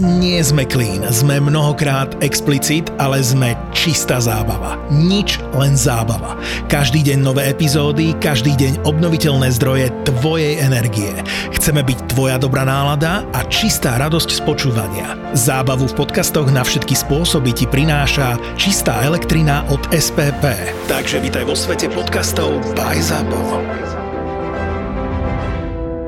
Nie sme clean, sme mnohokrát explicit, ale sme čistá zábava. Nič, len zábava. Každý deň nové epizódy, každý deň obnoviteľné zdroje tvojej energie. Chceme byť tvoja dobrá nálada a čistá radosť z počúvania. Zábavu v podcastoch na všetky spôsoby ti prináša čistá elektrina od SPP. Takže vítaj vo svete podcastov by ZAPO.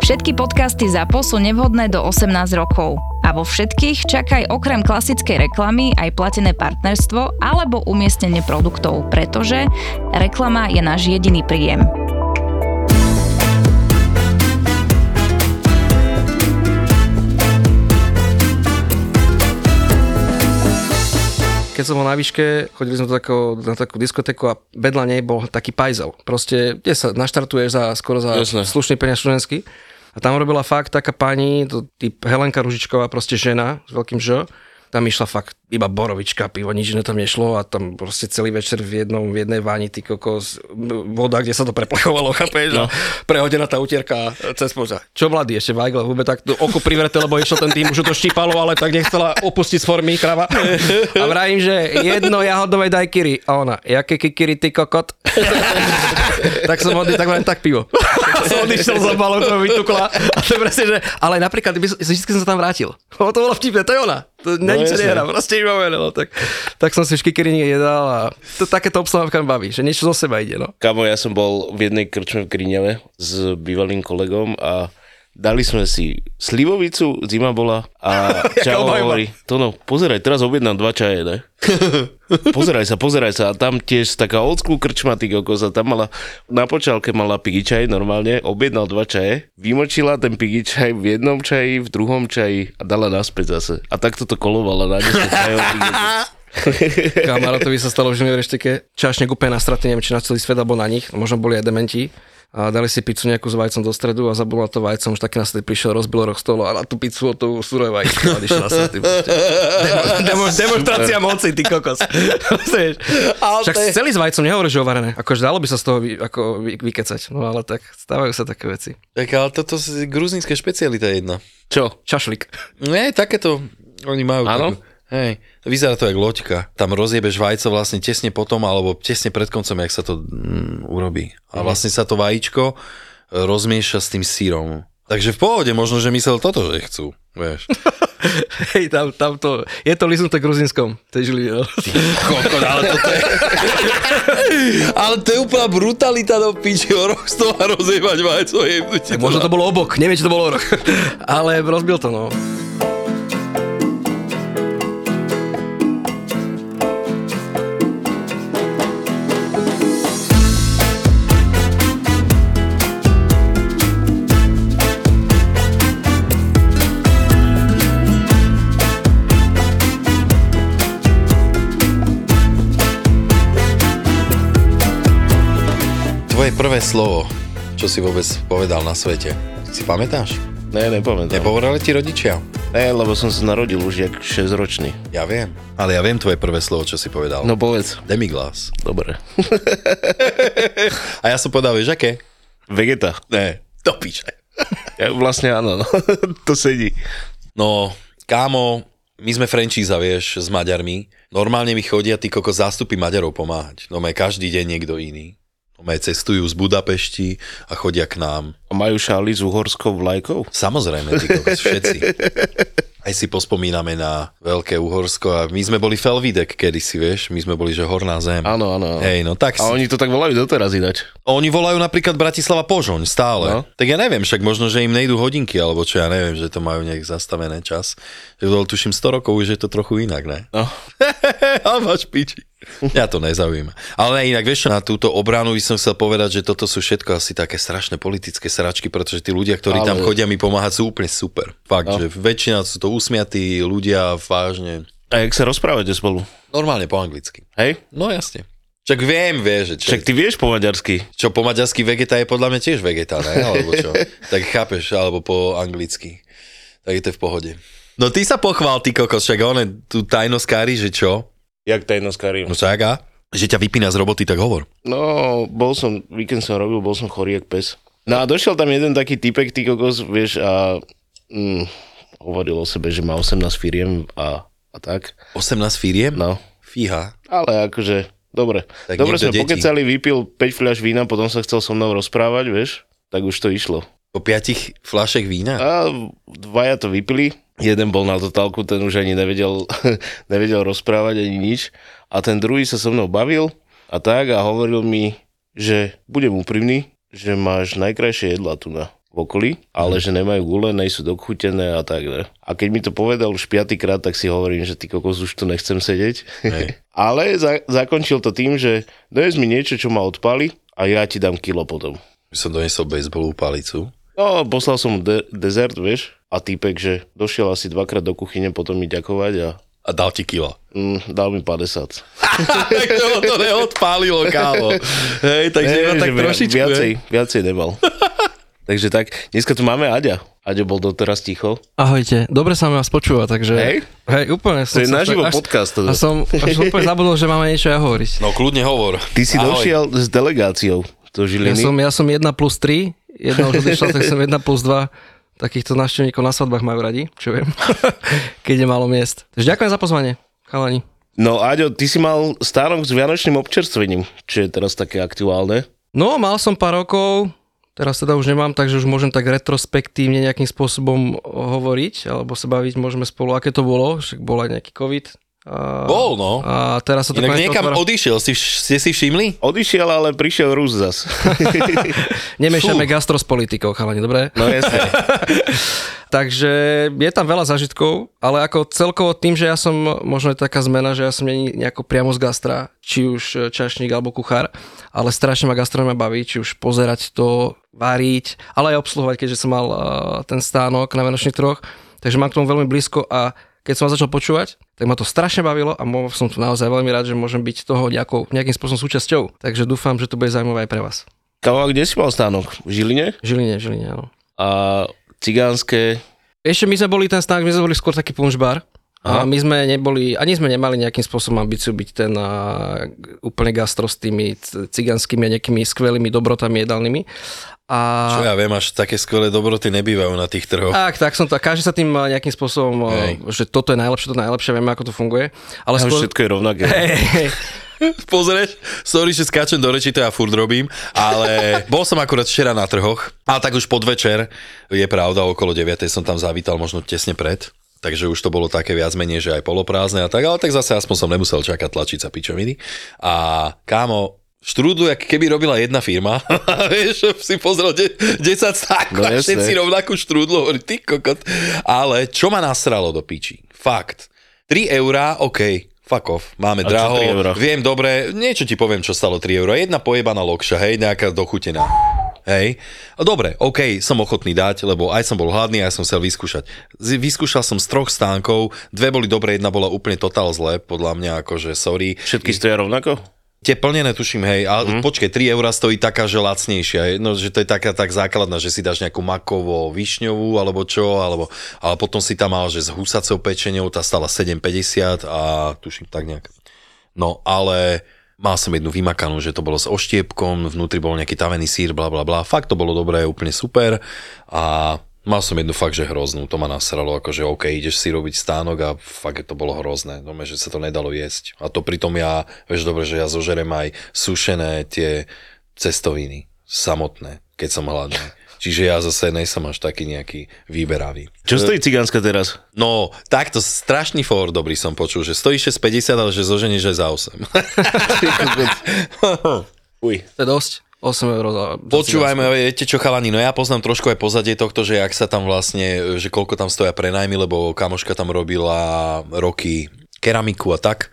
Všetky podcasty ZAPO sú nevhodné do 18 rokov. A vo všetkých čakaj okrem klasickej reklamy aj platené partnerstvo alebo umiestnenie produktov, pretože reklama je náš jediný príjem. keď som bol na výške, chodili sme do takého, na takú diskotéku a vedľa nej bol taký pajzel. Proste, kde sa naštartuješ za, skoro za Jasné. slušný peniaz študentský. A tam robila fakt taká pani, to typ Helenka Ružičková, proste žena s veľkým Ž. Tam išla fakt iba borovička, pivo, nič iné tam nešlo a tam proste celý večer v, jednom, v jednej váni ty kokos, voda, kde sa to preplechovalo, chápeš? No. Prehodená tá utierka cez poza. Čo mladý ešte Weigl, hube tak oko privreté, lebo išiel ten tým, už to štípalo, ale tak nechcela opustiť z formy krava. A vravím, že jedno jahodové daj kiri. A ona, jaké kikiri ty kokot? tak som hodný, tak len tak pivo. som odišiel za balónom, vytukla. A to presne, že, ale napríklad, vždy som sa tam vrátil. Lebo to bolo vtipné, to je ona. To na nič jasné. nehra, proste iba no, tak, tak som si škikery jedal a to takéto obsluhovka ma baví, že niečo zo seba ide, no. Kamo, ja som bol v jednej krčme v Kriňave s bývalým kolegom a dali sme si slivovicu, zima bola a čau hovorí, to no, pozeraj, teraz objednám dva čaje, ne? pozeraj sa, pozeraj sa. A tam tiež taká old school krčma, ty tam mala, na počálke mala pigi čaj normálne, objednal dva čaje, vymočila ten pigi čaj v jednom čaji, v druhom čaji a dala naspäť zase. A takto to kolovala na 10 čajov. Kamarátovi sa stalo v Žilnej rešteke čašnek úplne na straty, neviem, či na celý svet, alebo na nich, možno boli aj dementi. A dali si pizzu nejakú s vajcom do stredu a zabudol na to vajcom, už taký na prišiel, rozbil roh stolu a na tú pizzu o tú surové vajce a na proste. Demo, demo, demonstrácia moci, ty kokos. Však celý s vajcom nehovorí, že ovarené. Akože dalo by sa z toho vy, ako vy, vykecať. No ale tak stávajú sa také veci. Tak ale toto je gruzínska špecialita jedna. Čo? Čašlik. Nie, takéto oni majú. Áno? Takú, hej, vyzerá to jak loďka. Tam rozjebeš vajco vlastne tesne potom, alebo tesne pred koncom, jak sa to mm, urobí. A vlastne sa to vajíčko e, rozmieša s tým sírom. Takže v pohode, možno, že myslel toto, že chcú, vieš. Hej, tam, tam to, je to liznuté gruzinskom, tej žili, no. Ale toto je... ale to je úplná brutalita do piči, o rok z toho rozjebať vajco. jebnúť ti Tak možno to bolo obok, neviem, či to bolo rok. Ale rozbil to, no. Prvé slovo, čo si vôbec povedal na svete, si pamätáš? Ne, nepamätám. Nepovedali ti rodičia? Ne, lebo som sa narodil už jak 6-ročný. Ja viem. Ale ja viem tvoje prvé slovo, čo si povedal. No povedz. Demiglas. Dobre. A ja som povedal, vieš aké? Vegeta. Ne, to píše. Ja, vlastne áno, no. to sedí. No, kámo, my sme franchíza, vieš, s Maďarmi. Normálne mi chodia tí koko zástupy Maďarov pomáhať. No každý deň niekto iný. Maj cestujú z Budapešti a chodia k nám. A majú šály s uhorskou vlajkou? Samozrejme, kokos, všetci. Aj si pospomíname na Veľké Uhorsko a my sme boli Felvidek kedysi, vieš, my sme boli, že horná zem. Áno, áno. Hej, no tak A si... oni to tak volajú doteraz ináč. Oni volajú napríklad Bratislava Požoň stále. No. Tak ja neviem, však možno, že im nejdú hodinky, alebo čo ja neviem, že to majú nejak zastavené čas. To tuším 100 rokov, už je to trochu inak, ne? No. A máš piči. Ja to nezaujíma. Ale inak, vieš čo, na túto obranu by som chcel povedať, že toto sú všetko asi také strašné politické sračky, pretože tí ľudia, ktorí Ale- tam chodia mi pomáhať, sú úplne super. Fakt, No. že väčšina sú to usmiatí ľudia, vážne. A jak sa rozprávate spolu? Normálne po anglicky. Hej? No jasne. Čak viem, vieš, že Však ty vieš po maďarsky. čo po maďarsky vegeta je podľa mňa tiež vegeta, ne? Alebo čo? tak chápeš, alebo po anglicky. Tak je to v pohode. No ty sa pochvál, ty kokos, však on tu tajnoskári, že čo? Jak tajnoskári. No čak a? Že ťa vypína z roboty, tak hovor. No, bol som, víkend som robil, bol som chorý jak pes. No a došiel tam jeden taký typek, ty kokos, vieš, a mm, hovoril o sebe, že má 18 firiem a, a tak. 18 firiem? No, Fíha. ale akože, dobre. Tak dobre sme deti. pokecali, vypil 5 fľaš vína, potom sa chcel so mnou rozprávať, vieš, tak už to išlo. Po piatich fľašek vína? A dvaja to vypili, jeden bol na totálku, ten už ani nevedel, nevedel rozprávať ani nič. A ten druhý sa so mnou bavil a tak a hovoril mi, že budem úprimný, že máš najkrajšie jedlá tu na v okolí, ale že nemajú gule, nejsú dochutené a tak. Ne? A keď mi to povedal už piatýkrát, tak si hovorím, že ty kokos už tu nechcem sedieť. Ale za, zakončil to tým, že dojes mi niečo, čo ma odpali a ja ti dám kilo potom. Som donesol baseballovú palicu. No, poslal som de- dezert, vieš, a týpek, že došiel asi dvakrát do kuchyne, potom mi ďakovať a A dal ti kilo. mm, dal mi 50. takže ho to neodpálilo, kámo. Hej, takže iba tak trošičku. Viacej, hej. viacej nemal. takže tak, dneska tu máme Aďa. Aďo bol doteraz ticho. Ahojte, dobre sa mi vás počúva, takže... Hej? Hej, úplne. To je naživo až- podcast. To. A som, až úplne zabudol, že máme niečo ja hovoriť. No kľudne hovor. Ty si Ahoj. došiel s delegáciou do Ja Žiliny. som, ja som 1 plus 3, jedna už odišla, tak som 1 plus 2. Takýchto návštevníkov na svadbách majú radi, čo viem, keď je málo miest. Takže ďakujem za pozvanie, chalani. No Aďo, ty si mal stánok s vianočným občerstvením, čo je teraz také aktuálne. No, mal som pár rokov, teraz teda už nemám, takže už môžem tak retrospektívne nejakým spôsobom hovoriť, alebo sa baviť môžeme spolu, aké to bolo, však bol aj nejaký COVID. A, Bol, no. A teraz sa to Inak niekam otvára. odišiel, si, ste si všimli? Odišiel, ale prišiel Rus zas. Nemiešame gastro s politikou, chalani, dobre? No jasne. Takže je tam veľa zážitkov, ale ako celkovo tým, že ja som, možno je taká zmena, že ja som není nejako priamo z gastra, či už čašník alebo kuchár, ale strašne ma gastronomia baví, či už pozerať to, variť, ale aj obsluhovať, keďže som mal uh, ten stánok na Vianočných troch, takže mám k tomu veľmi blízko a keď som vás začal počúvať, tak ma to strašne bavilo a som tu naozaj veľmi rád, že môžem byť toho nejakou, nejakým spôsobom súčasťou. Takže dúfam, že to bude zaujímavé aj pre vás. Kámo, a kde si mal stánok? V Žiline? Žiline, Žiline, áno. A cigánske... Ešte my sme boli ten stánok, my sme boli skôr taký punch bar. A my sme neboli, ani sme nemali nejakým spôsobom ambíciu byť ten uh, úplne gastro s tými c- cigánskymi a nejakými skvelými dobrotami jedálnymi. A... Čo ja viem, až také skvelé dobroty nebývajú na tých trhoch. Tak, tak som to, každý sa tým uh, nejakým spôsobom, Hej. uh, že toto je najlepšie, toto je najlepšie, vieme, ako to funguje. Ale Ale skôr... všetko je rovnaké. Hej, hej, Pozrieš, sorry, že skáčem do reči, to ja furt robím, ale bol som akurát včera na trhoch, a tak už podvečer, je pravda, okolo 9 som tam zavítal, možno tesne pred, takže už to bolo také viac menej, že aj poloprázdne a tak, ale tak zase aspoň som nemusel čakať tlačiť sa pičoviny. A kámo, Štrúdlu, jak keby robila jedna firma, vieš, si pozrel de- 10 stákov No a všetci rovnakú štrúdlu, hovorí, ty kokot. Ale čo ma nasralo do piči? Fakt. 3 eurá, OK, fuck off, máme A draho, 3 eurá? viem dobre, niečo ti poviem, čo stalo 3 eurá. Jedna pojebaná lokša, hej, nejaká dochutená. Hej. Dobre, OK, som ochotný dať, lebo aj som bol hladný, aj som chcel vyskúšať. Vyskúšal som z troch stánkov, dve boli dobré, jedna bola úplne totál zle, podľa mňa akože sorry. Všetky stoja rovnako? Tie plnené tuším, hej, a mm. počkej, 3 eurá stojí taká, že lacnejšia, no, že to je taká tak základná, že si dáš nejakú makovo višňovú, alebo čo, alebo, ale potom si tam mal, že s husacou pečenou, tá stala 7,50 a tuším tak nejak. No, ale mal som jednu vymakanú, že to bolo s oštiepkom, vnútri bol nejaký tavený sír, bla bla bla, fakt to bolo dobré, úplne super a Mal som jednu fakt, že hroznú, to ma nasralo, akože OK, ideš si robiť stánok a fakt to bolo hrozné, no, že sa to nedalo jesť. A to pritom ja, vieš dobre, že ja zožerem aj sušené tie cestoviny, samotné, keď som hladný. Čiže ja zase nejsem až taký nejaký výberavý. Čo stojí cigánska teraz? No, takto strašný for dobrý som počul, že stojí 6,50, ale že zoženieš aj za 8. Uj. to je dosť. 8 eur za... Počúvajme, viete čo chalani, no ja poznám trošku aj pozadie tohto, že ak sa tam vlastne, že koľko tam stoja prenajmy, lebo kamoška tam robila roky keramiku a tak,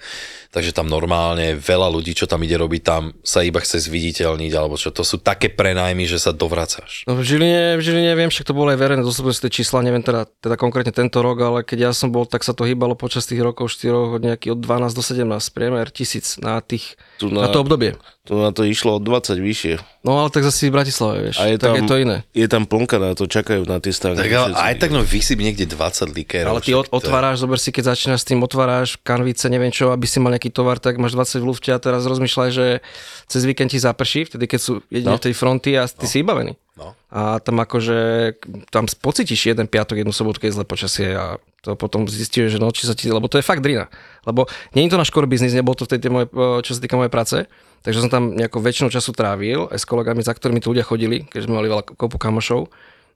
takže tam normálne veľa ľudí, čo tam ide robiť, tam sa iba chce zviditeľniť, alebo čo, to sú také prenajmy, že sa dovracáš. No v Žiline, v Žiline viem, však to bolo aj verejné, dostupné sú tie čísla, neviem teda, teda konkrétne tento rok, ale keď ja som bol, tak sa to hýbalo počas tých rokov 4 od nejaký od 12 do 17, priemer tisíc na tých, Tu na, na, to obdobie. tu na to išlo o 20 vyššie. No ale tak zase v Bratislave, vieš, A je tak tam, je to iné. Je tam plnka na to, čakajú na tie stánky. Tak ale aj tak no vysyp niekde 20 likérov. Ale ty od, to otváraš, zober si, keď začínaš s tým, otváraš kanvice, neviem čo, aby si mal nejaký tovar, tak máš 20 v lufte a teraz rozmýšľaj, že cez víkend ti zaprší, vtedy keď sú jedine No. tej fronty a ty si vybavený. No. A tam akože, tam pocítiš jeden piatok, jednu sobotu, keď je zle počasie a to potom zistíš, že no, či sa ti, lebo to je fakt drina. Lebo nie je to náš core business, nebol to v tej, tej moje, čo sa týka mojej práce, takže som tam nejakou väčšinu času trávil, aj s kolegami, za ktorými tu ľudia chodili, keď sme mali veľa kopu kamošov.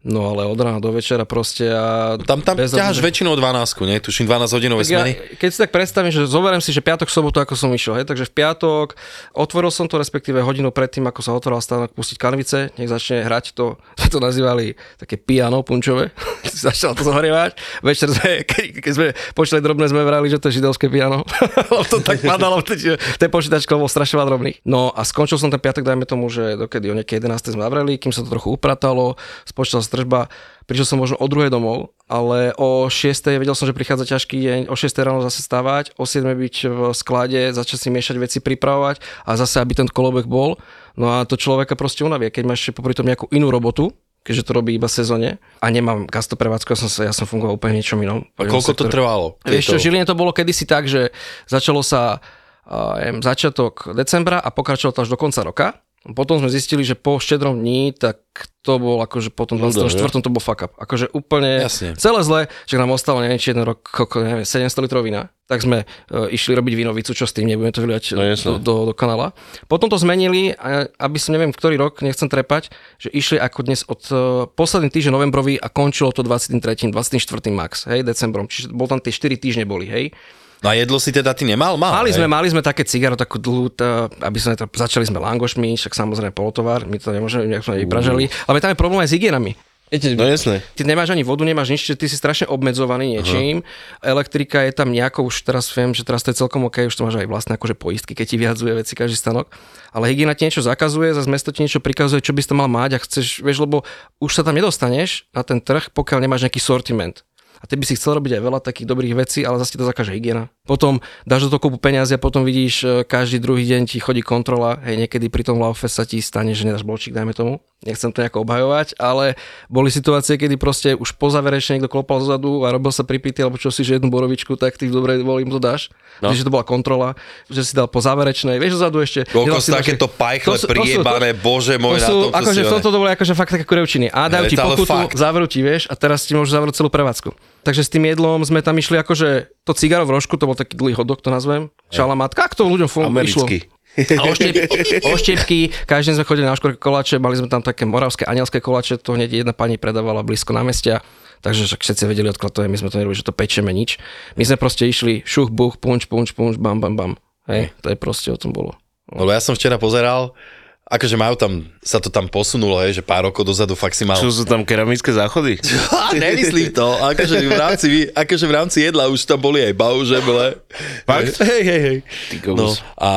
No ale od rána do večera proste a... Tam, tam ťaháš obdobia. väčšinou 12, nie? Tuším 12 hodinové Tak ja, smeny. keď si tak predstavím, že zoberiem si, že piatok, sobotu, ako som išiel, hej, takže v piatok otvoril som to, respektíve hodinu predtým, ako sa otvoril stánok, pustiť kanvice, nech začne hrať to, sme to nazývali také piano punčové, začalo to zahrievať. Večer sme, keď, keď sme počuli drobné, sme vrali, že to je židovské piano, lebo to tak padalo, v tej počítačke bolo strašne drobných. No a skončil som ten piatok, dajme tomu, že dokedy o nejaké 11. sme zavreli, kým sa to trochu upratalo, spočítala sa tržba, prišiel som možno o druhej domov, ale o 6. vedel som, že prichádza ťažký deň, o 6. ráno zase stávať, o 7. byť v sklade, začať si miešať veci, pripravovať a zase, aby ten kolobek bol. No a to človeka proste unavie, keď máš popri tom nejakú inú robotu, keďže to robí iba sezóne a nemám gastoprevádzku, ja som, sa, ja som fungoval úplne niečom inom. A koľko to trvalo? Vieš čo, v Žiline to bolo kedysi tak, že začalo sa uh, začiatok decembra a pokračovalo to až do konca roka. Potom sme zistili, že po štedrom dní, tak to bol akože potom No, 24. to bol fuck up. Akože úplne Jasne. celé zle, že nám ostalo neviem, či jeden rok, koľko, neviem, 700 litrov vína. Tak sme uh, išli robiť vinovicu, čo s tým, nebudeme to vyliať No, do, do, do kanála. Potom to zmenili, a aby som neviem, ktorý rok, nechcem trepať, že išli ako dnes od uh, posledný týždeň novembrový a končilo to 23. 24. max, hej, decembrom. Čiže bol tam tie 4 týždne boli, hej. No a jedlo si teda ty nemal? Mal, Mali hej? sme, mali sme také cigaro, takú dlhú, tá, aby sme to, začali sme langošmi, však samozrejme polotovar, my to nemôžeme, nejak sme nevypražali, ale tam je problém aj s hygienami. Viete, No jasné. ty nemáš ani vodu, nemáš nič, ty si strašne obmedzovaný niečím. Elektrika je tam nejako, už teraz viem, že teraz to je celkom OK, už to máš aj vlastné akože poistky, keď ti vyhadzuje veci každý stanok. Ale hygiena ti niečo zakazuje, zase mesto ti niečo prikazuje, čo by si to mal mať a chceš, vieš, lebo už sa tam nedostaneš na ten trh, pokiaľ nemáš nejaký sortiment. A ty by si chcel robiť aj veľa takých dobrých vecí, ale zase ti to zakáže hygiena. Potom dáš do toho kúpu peniazy a potom vidíš, e, každý druhý deň ti chodí kontrola. Hej, niekedy pri tom Laufest sa ti stane, že nedáš bolčík, dajme tomu. Nechcem to nejako obhajovať, ale boli situácie, kedy proste už po záverečne niekto klopal zozadu a robil sa pripity, alebo čo si, že jednu borovičku, tak ty v dobrej voli im to dáš. No. Že to bola kontrola, že si dal po záverečnej, vieš zozadu ešte. Koľko si takéto to- pajchle to sú- to priebané, bože môj, to na sú, tomto akože si v tomto to boli akože fakt také kurevčiny. A dajú ti to pokutu, zavrú ti, vieš, a teraz ti môžu zavrieť celú prevádzku. Takže s tým jedlom sme tam išli akože to cigaro v rožku, to bol taký dlhý hodok, to nazvem. Šalamatka, ak to ľuďom fun- išlo. Americký. A oštiep, oštiepky, každý deň sme chodili na škorke koláče, mali sme tam také moravské anielské koláče, to hneď jedna pani predávala blízko na mestia. Takže však všetci vedeli, odkiaľ to je, my sme to nerobili, že to pečeme nič. My sme proste išli šuch, buch, punč, punč, punč, bam, bam, bam. Hej, to je proste o tom bolo. Lebo ja som včera pozeral, akože majú tam, sa to tam posunulo, hej, že pár rokov dozadu fakt si mal... Čo sú tam keramické záchody? Ha, nemyslím to, akože v rámci, akože v rámci jedla už tam boli aj baužeble. Fakt? Hej, hej, hej. No a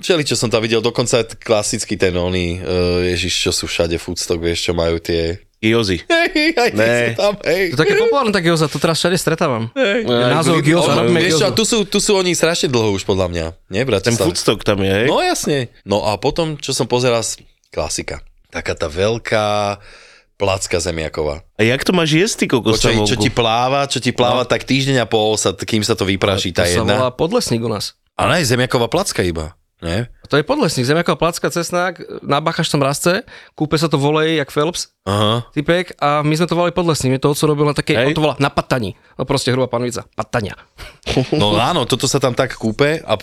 všeli, čo som tam videl, dokonca klasický ten oný, uh, ježiš, čo sú všade foodstock, vieš, čo majú tie... Gyozy. Hej, aj Ne. tam, hej. To je také populárne také gyoza, to teraz všade stretávam. Názov Hej. gyoza, Ono, robíme Vieš čo, gyozu. a tu sú, tu sú oni strašne dlho už podľa mňa, nie, Ten foodstock tam je, hej? No jasne. No a potom, čo som pozeral, klasika. Taká tá veľká placka zemiaková. A jak to máš jesť, ty kokos? Čo, tam čo ti pláva, čo ti pláva, tak týždeň a pol, sa, kým sa to vypraší, tá To sa volá jedna. podlesník u nás. A ne, zemiaková placka iba. Nie? To je podlesník, zemiaková placka, cesnák, nabáchaš tam rastce, kúpe sa to volej, jak Phelps, Aha. typek, a my sme to volali podlesník, my to oco robil na také, Hej. on to volá na patani, no proste hrubá panvica, patania. No áno, toto sa tam tak kúpe a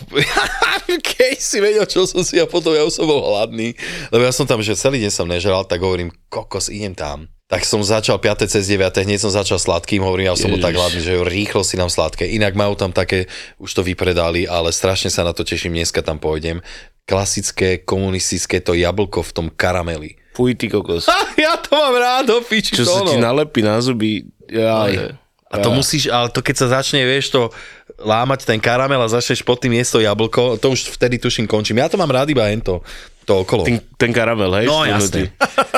keď si vedel, čo som si a potom ja už som bol hladný, lebo ja som tam, že celý deň som nežral, tak hovorím, kokos, idem tam. Tak som začal 5. cez 9. hneď som začal sladkým, hovorím, ja som bol tak hladný, že jo, rýchlo si nám sladké. Inak majú tam také, už to vypredali, ale strašne sa na to teším, dneska tam pôjdem. Klasické komunistické to jablko v tom karameli. Fuj, ty kokos. ja to mám rád, do piči, Čo sa ti nalepí na zuby. Jaj. A to musíš, ale to keď sa začne, vieš, to lámať ten karamel a začneš pod tým jesť to jablko, to už vtedy tuším končím. Ja to mám rád iba hento, to okolo. Ten, ten karamel, hej? No jasne.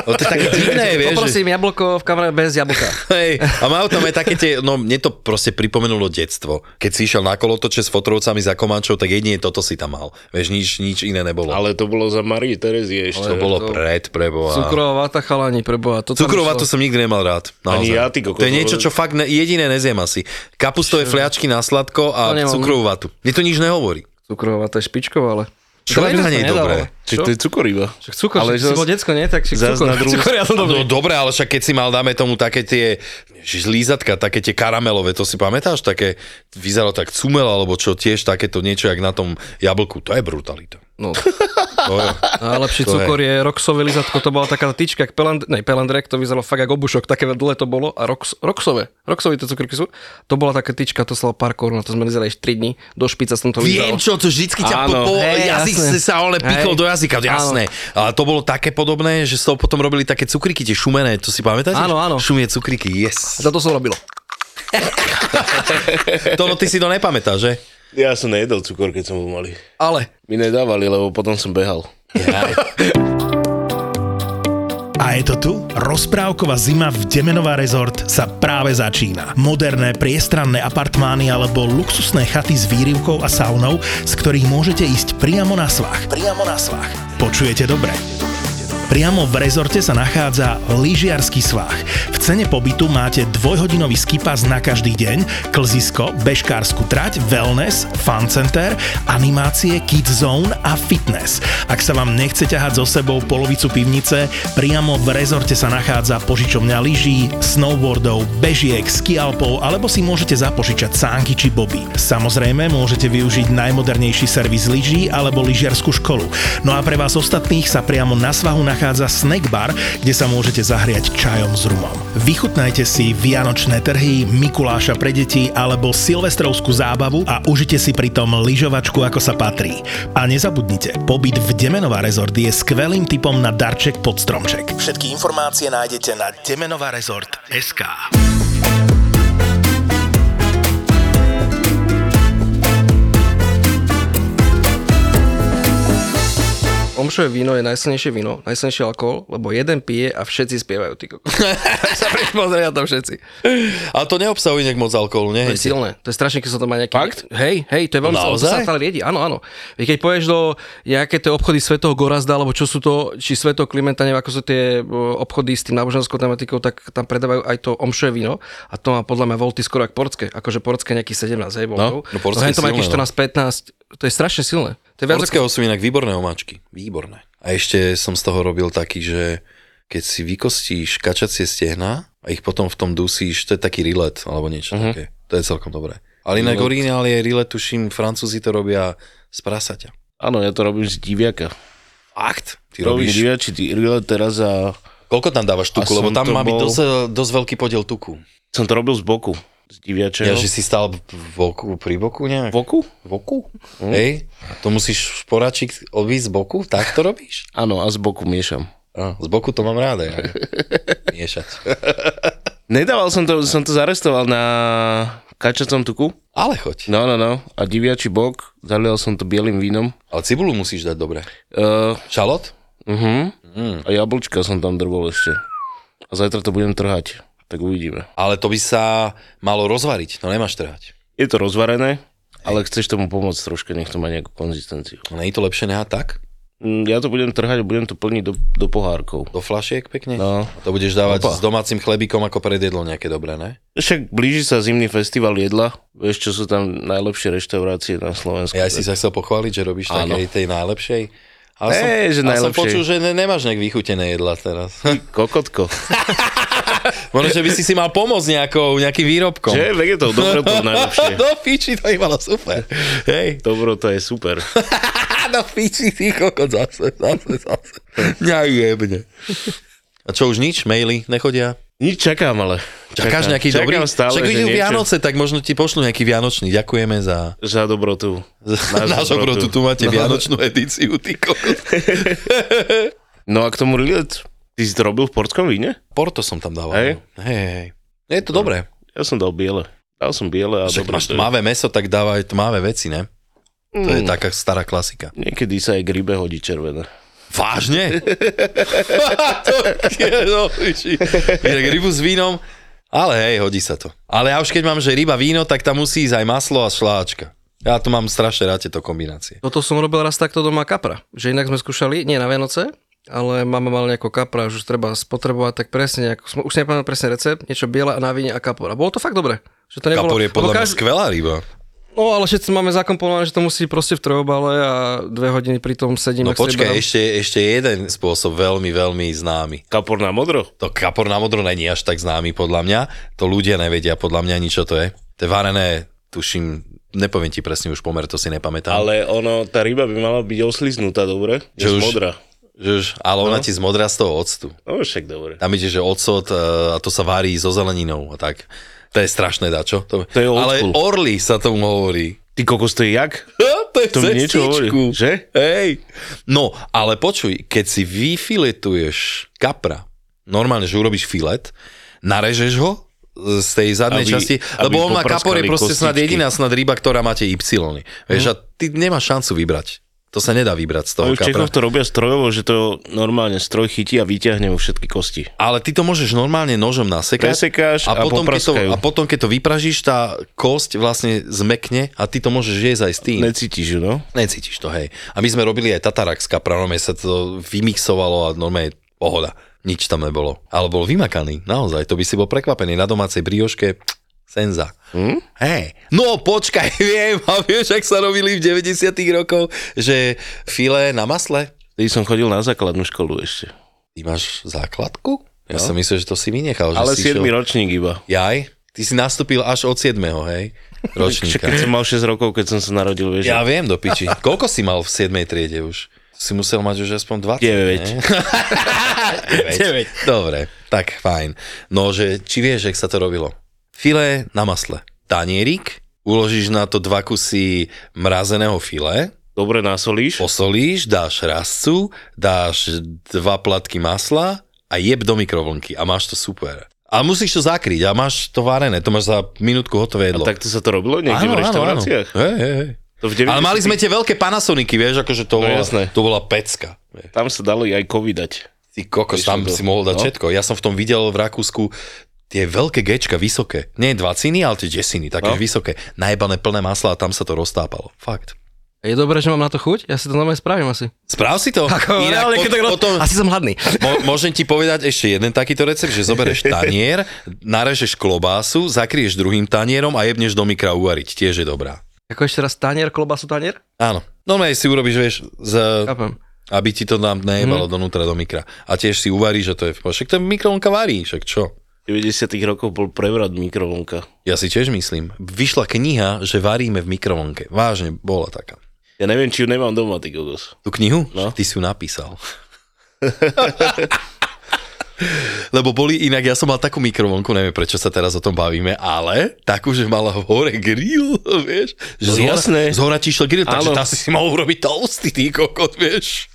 No, to je také divné, vieš. Že, Poprosím jablko v kamere bez jablka. hej, a majú tam aj také tie, no mne to proste pripomenulo detstvo. Keď si išiel na kolotoče s fotrovcami za Komančou, tak jedine toto si tam mal. Vieš, nič, nič iné nebolo. Ale to bolo za Marie Terezie ešte. to bolo pred, preboha. Cukrová vata chalani, preboha. To Cukrová to som nikdy nemal rád. Naozaj. Ani ja, ty kokos. To je niečo, čo fakt ne, jediné nezjem asi. Kapustové fliačky na sladko a To cukrovú vatu. Mne to nič nehovorí. Cukrová vata je špičková, ale... Čo? Je Nedalo. dobré. Či Čo? to je cukor iba. Však cukor, Ale ale si bol decko, nie? Tak zas cukor. na druhú- Cukor, ja som No dobre, ale však keď si mal, dáme tomu také tie ježiš, lízatka, také tie karamelové, to si pamätáš? Také, vyzeralo tak cumel, alebo čo tiež takéto niečo, jak na tom jablku. To je brutalita. No. To je. Najlepší To cukor je roxové lizatko, to bola taká tyčka, jak peland, ne, pelandrek, to vyzeralo fakt ako obušok, také dlhé to bolo a rox, roxové, roxové tie cukroky sú. To bola taká tyčka, to stalo pár korún, a to sme lizali ešte 3 dní, do špica som to Viem čo, to vždycky ťa Áno. po Hej, jazyk jasné. si sa ale Hej. do jazyka, jasné. Ale to bolo také podobné, že z toho potom robili také cukriky, tie šumené, to si pamätáš? Áno, áno. Šumie cukriky, yes. A toto som robilo. To no, ty si to nepamätáš, že? Ja som nejedol cukor, keď som bol malý. Ale Mi nedávali, lebo potom som behal. A je to tu? Rozprávková zima v Demenová rezort sa práve začína. Moderné, priestranné apartmány alebo luxusné chaty s výrivkou a saunou, z ktorých môžete ísť priamo na svach. Priamo na svach. Počujete dobre? Priamo v rezorte sa nachádza lyžiarsky svah. V cene pobytu máte dvojhodinový skipas na každý deň, klzisko, bežkársku trať, wellness, fun center, animácie, kids zone a fitness. Ak sa vám nechce ťahať so sebou polovicu pivnice, priamo v rezorte sa nachádza požičovňa lyží, snowboardov, bežiek, skialpov alebo si môžete zapožičať sánky či boby. Samozrejme môžete využiť najmodernejší servis lyží alebo lyžiarskú školu. No a pre vás ostatných sa priamo na svahu nachádza snack bar, kde sa môžete zahriať čajom s rumom. Vychutnajte si vianočné trhy, Mikuláša pre deti alebo silvestrovskú zábavu a užite si pritom lyžovačku ako sa patrí. A nezabudnite, pobyt v Demenová rezort je skvelým typom na darček pod stromček. Všetky informácie nájdete na demenovarezort.sk omšové víno je najsilnejšie víno, najsilnejší alkohol, lebo jeden pije a všetci spievajú. Ty sa pozria tam všetci. Ale to neobsahuje nejak moc alkoholu, nie? To je silné. To je strašne, keď sa to má nejaký... Fakt? Hej, hej, to je veľmi silné. To sa stále riedi. Áno, áno. Keď poješ do nejaké tie obchody Svetého Gorazda, alebo čo sú to, či Svetého Klimenta, neviem, ako sú tie o, obchody s tým náboženskou tematikou, tak tam predávajú aj to omšové víno a to má podľa mňa volty skoro ako portské. Akože portské nejakých 17, hej, no portské hen to má nejakých silné, 14, 15, to je strašne silné. To je viac ako... Portského sú inak výborné omáčky. Výborné. A ešte som z toho robil taký, že keď si vykostíš kačacie stehna a ich potom v tom dusíš, to je taký rilet alebo niečo uh-huh. také. To je celkom dobré. Ale inak originál je rilet, tuším, Francúzi to robia z prasaťa. Áno, ja to robím z diviaka. Fakt? Ty Robím robíš... diviači rile teraz a Koľko tam dávaš tuku? Lebo tam má byť bol- dosť, dosť veľký podiel tuku. som to robil z boku. Z diviačeho. Ja, že si stál v boku, pri boku nejak? Boku? V boku? Mm. Hej, to musíš šporáčik odvíť z boku? Tak to robíš? Áno, a z boku miešam. A, z boku to mám rád, ja. Miešať. Nedával som to, som to zarestoval na kačacom tuku. Ale choď. No, no, no. A diviači bok, zalial som to bielým vínom. Ale cibulu musíš dať dobre. Uh, Šalot? uh-huh. Mm. A jablčka som tam drbol ešte. A zajtra to budem trhať. Tak uvidíme. Ale to by sa malo rozvariť, no nemáš trhať. Je to rozvarené, ale chceš tomu pomôcť troška, nech to má nejakú konzistenciu. No je to lepšie nehať tak? Mm, Ja to budem trhať a budem to plniť do, do pohárkov. Do flašiek pekne? No. A to budeš dávať Opa. s domácim chlebíkom ako predjedlo nejaké dobré, ne? Však blíži sa zimný festival jedla. Vieš, čo sú tam najlepšie reštaurácie na Slovensku. Ja si sa chcel pochváliť, že robíš Áno. takej tej najlepšej. Ale Hej, že som počul, že ne, nemáš nejak vychutené jedla teraz. Kokotko. Možno, že by si si mal pomôcť nejakou, nejakým výrobkom. Že? Veď je to dobro to najlepšie. Do piči, to je malo super. Hej. Dobro to je super. Do piči, ty kokot, zase, zase, zase. Nejebne. A čo už nič? Maily nechodia? Nič čakám, ale. Čakáš Čakám. nejaký čakám dobrý? stále, Však idú Vianoce, tak možno ti pošlu nejaký Vianočný. Ďakujeme za... Za dobrotu. za náš obrotu. Tu máte No. Vianočnú edíciu, ty kokot. No a k tomu rilet, ty si to robil v portskom víne? Porto som tam dával. Hej. no. Hej, hej. Je to dobré. Ja som dal biele. Dal som biele a Však dobre máš tmavé meso, tak dávaj tmavé veci, ne? To je Mm. taká stará klasika. Niekedy sa aj k rybe hodí červené. Vážne? to je, no, rybu s vínom, ale hej, hodí sa to. Ale ja už keď mám, že ryba, víno, tak tam musí ísť aj maslo a šláčka. Ja to mám strašne rád, tieto kombinácie. Toto som robil raz takto doma kapra. Že inak sme skúšali, nie na Vianoce, ale mama mal nejako kapra, že už treba spotrebovať, tak presne nejako, už si nepamätám presne recept, niečo biele a na víne a kapor. A bolo to fakt dobre. Že to nebolo, Kapor je podľa mňa skvelá ryba. No ale všetci máme zakomponované, že to musí proste v trojobale a dve hodiny pri tom sedím. No počkaj, ešte, ešte jeden spôsob veľmi, veľmi známy. Kapor na modro? To kapor na modro není až tak známy podľa mňa. To ľudia nevedia podľa mňa ani čo to je. To je varené, tuším, nepoviem ti presne už pomer, to si nepamätám. Ale ono, tá ryba by mala byť osliznutá, dobre? Že Že už- modrá. Že už, ale ona ti zmodrá z toho octu. No však dobre. Tam ide, že ocot e, a to sa varí so zeleninou a tak. To je strašné dačo. To, To je ale school. orly sa tomu hovorí. Ty kokos, to je jak? to je To niečo hovorí, že? Hej. No, ale počuj, keď si vyfiletuješ kapra, normálne, že urobíš filet, narežeš ho z tej zadnej Aby- časti, aby lebo on má kapor je proste snad kostičky. jediná snad ryba, ktorá máte Y. Vieš, a ty nemáš šancu vybrať. To sa nedá vybrať z toho v kapra. Čechoch to robia strojovo, že to normálne stroj chytí a vyťahne mu všetky kosti. Ale ty to môžeš normálne nožom nasekať. Presekáš a potom, keď to, a potom, keď to vypražíš, tá kosť vlastne zmekne a ty to môžeš jesť aj s tým. Necítiš no? Necítiš to, hej. A my sme robili aj tatarak s kapranom, sa to vymixovalo a normálne pohoda. Nič tam nebolo. Ale bol vymakaný, naozaj. To by si bol prekvapený na domácej brioške. Senza. Hm? Hej. No počkaj, viem, a vieš, ak sa robili v 90 rokoch, že file na masle. Ty som chodil na základnú školu ešte. Ty máš základku? Ja Jo. som myslel, že to si vynechal. Ale že si 7 išiel- ročník iba. Jaj? Ty si nastúpil až od 7. hej? Ročníka. keď som mal 6 rokov, keď som sa narodil, vieš. Ja viem, do piči. Koľko si mal v 7. triede už? Si musel mať už aspoň 20, Deväť. ne? 9. Dobre, tak fajn. No, že či vieš, jak sa to robilo? Filé na masle. Tanierik, uložíš na to dva kusy mrazeného filé, Dobre nasolíš. posolíš, dáš rascu, dáš dva platky masla a jeb do mikrovlnky a máš to super. A musíš to zakryť a máš to varené, to máš za minútku hotové jedlo. Takto sa to robilo niekde v reštauráciách? Hej, hej, hej. To v 90 Ale mali sme tie veľké Panasoniky, vieš, akože to, No bola, jasné. to bola pecka. Tam sa dalo aj covidať. Ty kokos, tam to. si mohol dať No. všetko. Ja som v tom videl v Rakúsku tie veľké gečka, vysoké. Nie dvaciny, ale tie desiny, také No. vysoké. Najebané plné masla a tam sa to roztápalo. Fakt. Je dobré, že mám na to chuť? Ja si to normálne spravím asi. Správ si to. Ako, Inak reálne, po- tak potom, Asi som hladný. mo, môžem ti povedať ešte jeden takýto recept, že zoberieš tanier, narežeš klobásu, zakrieš druhým tanierom a jebneš do mikra uvariť. Tiež je dobrá. Ako ešte raz tanier, klobasu tanier? Áno. Normálne si urobíš, vieš, z, Chápem. aby ti to tam nejebalo Mhm. donútra do mikra. A tiež si uvaríš, že to je... Však to mikrovlnka varí, však čo? V 90 rokov bol prevrat mikrovlnka. Ja si tiež myslím. Vyšla kniha, že varíme v mikrovlnke. Vážne, bola taká. Ja neviem, či ju nemám doma, ty kokos. Tú knihu? No. Ty si ju napísal. Lebo boli inak, ja som mal takú mikrovlnku, neviem prečo sa teraz o tom bavíme, ale takú, že mala hore grill, vieš? Že No z hora, jasné. Z hora ti grill, takže tam si si mohol urobiť toasty, ty kokot, vieš?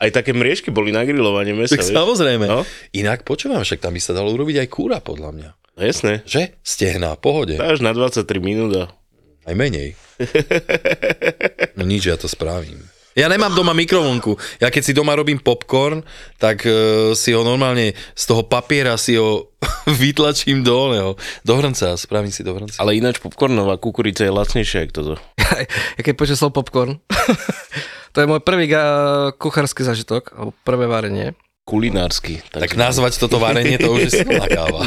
Aj také mriežky boli na grilovanie mesa, Tak vieš? samozrejme. No. Inak počúvam, však tam by sa dalo urobiť aj kúra, podľa mňa. No jasné. Že? Stehná, pohode. Dáš na 23 minút a... Aj menej. No nič, ja to spravím. Ja nemám doma mikrovlnku. Ja keď si doma robím popcorn, tak uh, si ho normálne z toho papiera si ho vytlačím do oného, do hrnca, spravím si do hrnca. Ale ináč popcornová kukurica je lacnejšia, ako toto. ja keď počul slovo popcorn, to je môj prvý ga- kuchársky zažitok, alebo prvé varenie. Kulinársky. Tak nazvať toto varenie, to už je silná káva.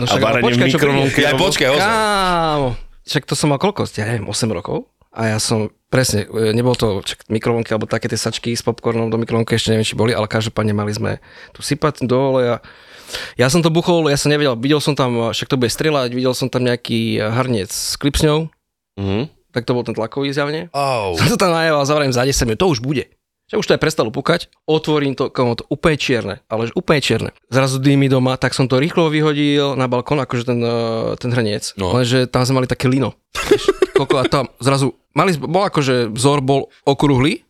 No A varenie v mikrovlnke. Ja počkaj, ozaj. Kámo, však to som mal koľko? Ja neviem, 8 rokov. A ja som, presne, e, nebol to čak, mikrovlnky, alebo také tie sačky s popcornom do mikrovlnky, ešte neviem, či boli, ale každopádne mali sme tu sypať do oleja. Ja som to buchol, ja som nevedel, videl som tam, však to bude strieľať, videl som tam nejaký harniec s klipsňou, Mhm. tak to bol ten tlakový zjavne. Au. Som to tam najel a zavriem za 10 minút, to už bude. Že už to aj prestalo pukať, otvorím to, komu to úplne čierne, ale úplne čierne. Zrazu dýmy doma, tak som to rýchlo vyhodil na balkón, akože ten, eh, ten hrniec. No. Lenže tam sme mali také lino. Koko, a tam zrazu, mali, bol akože vzor bol okrúhly,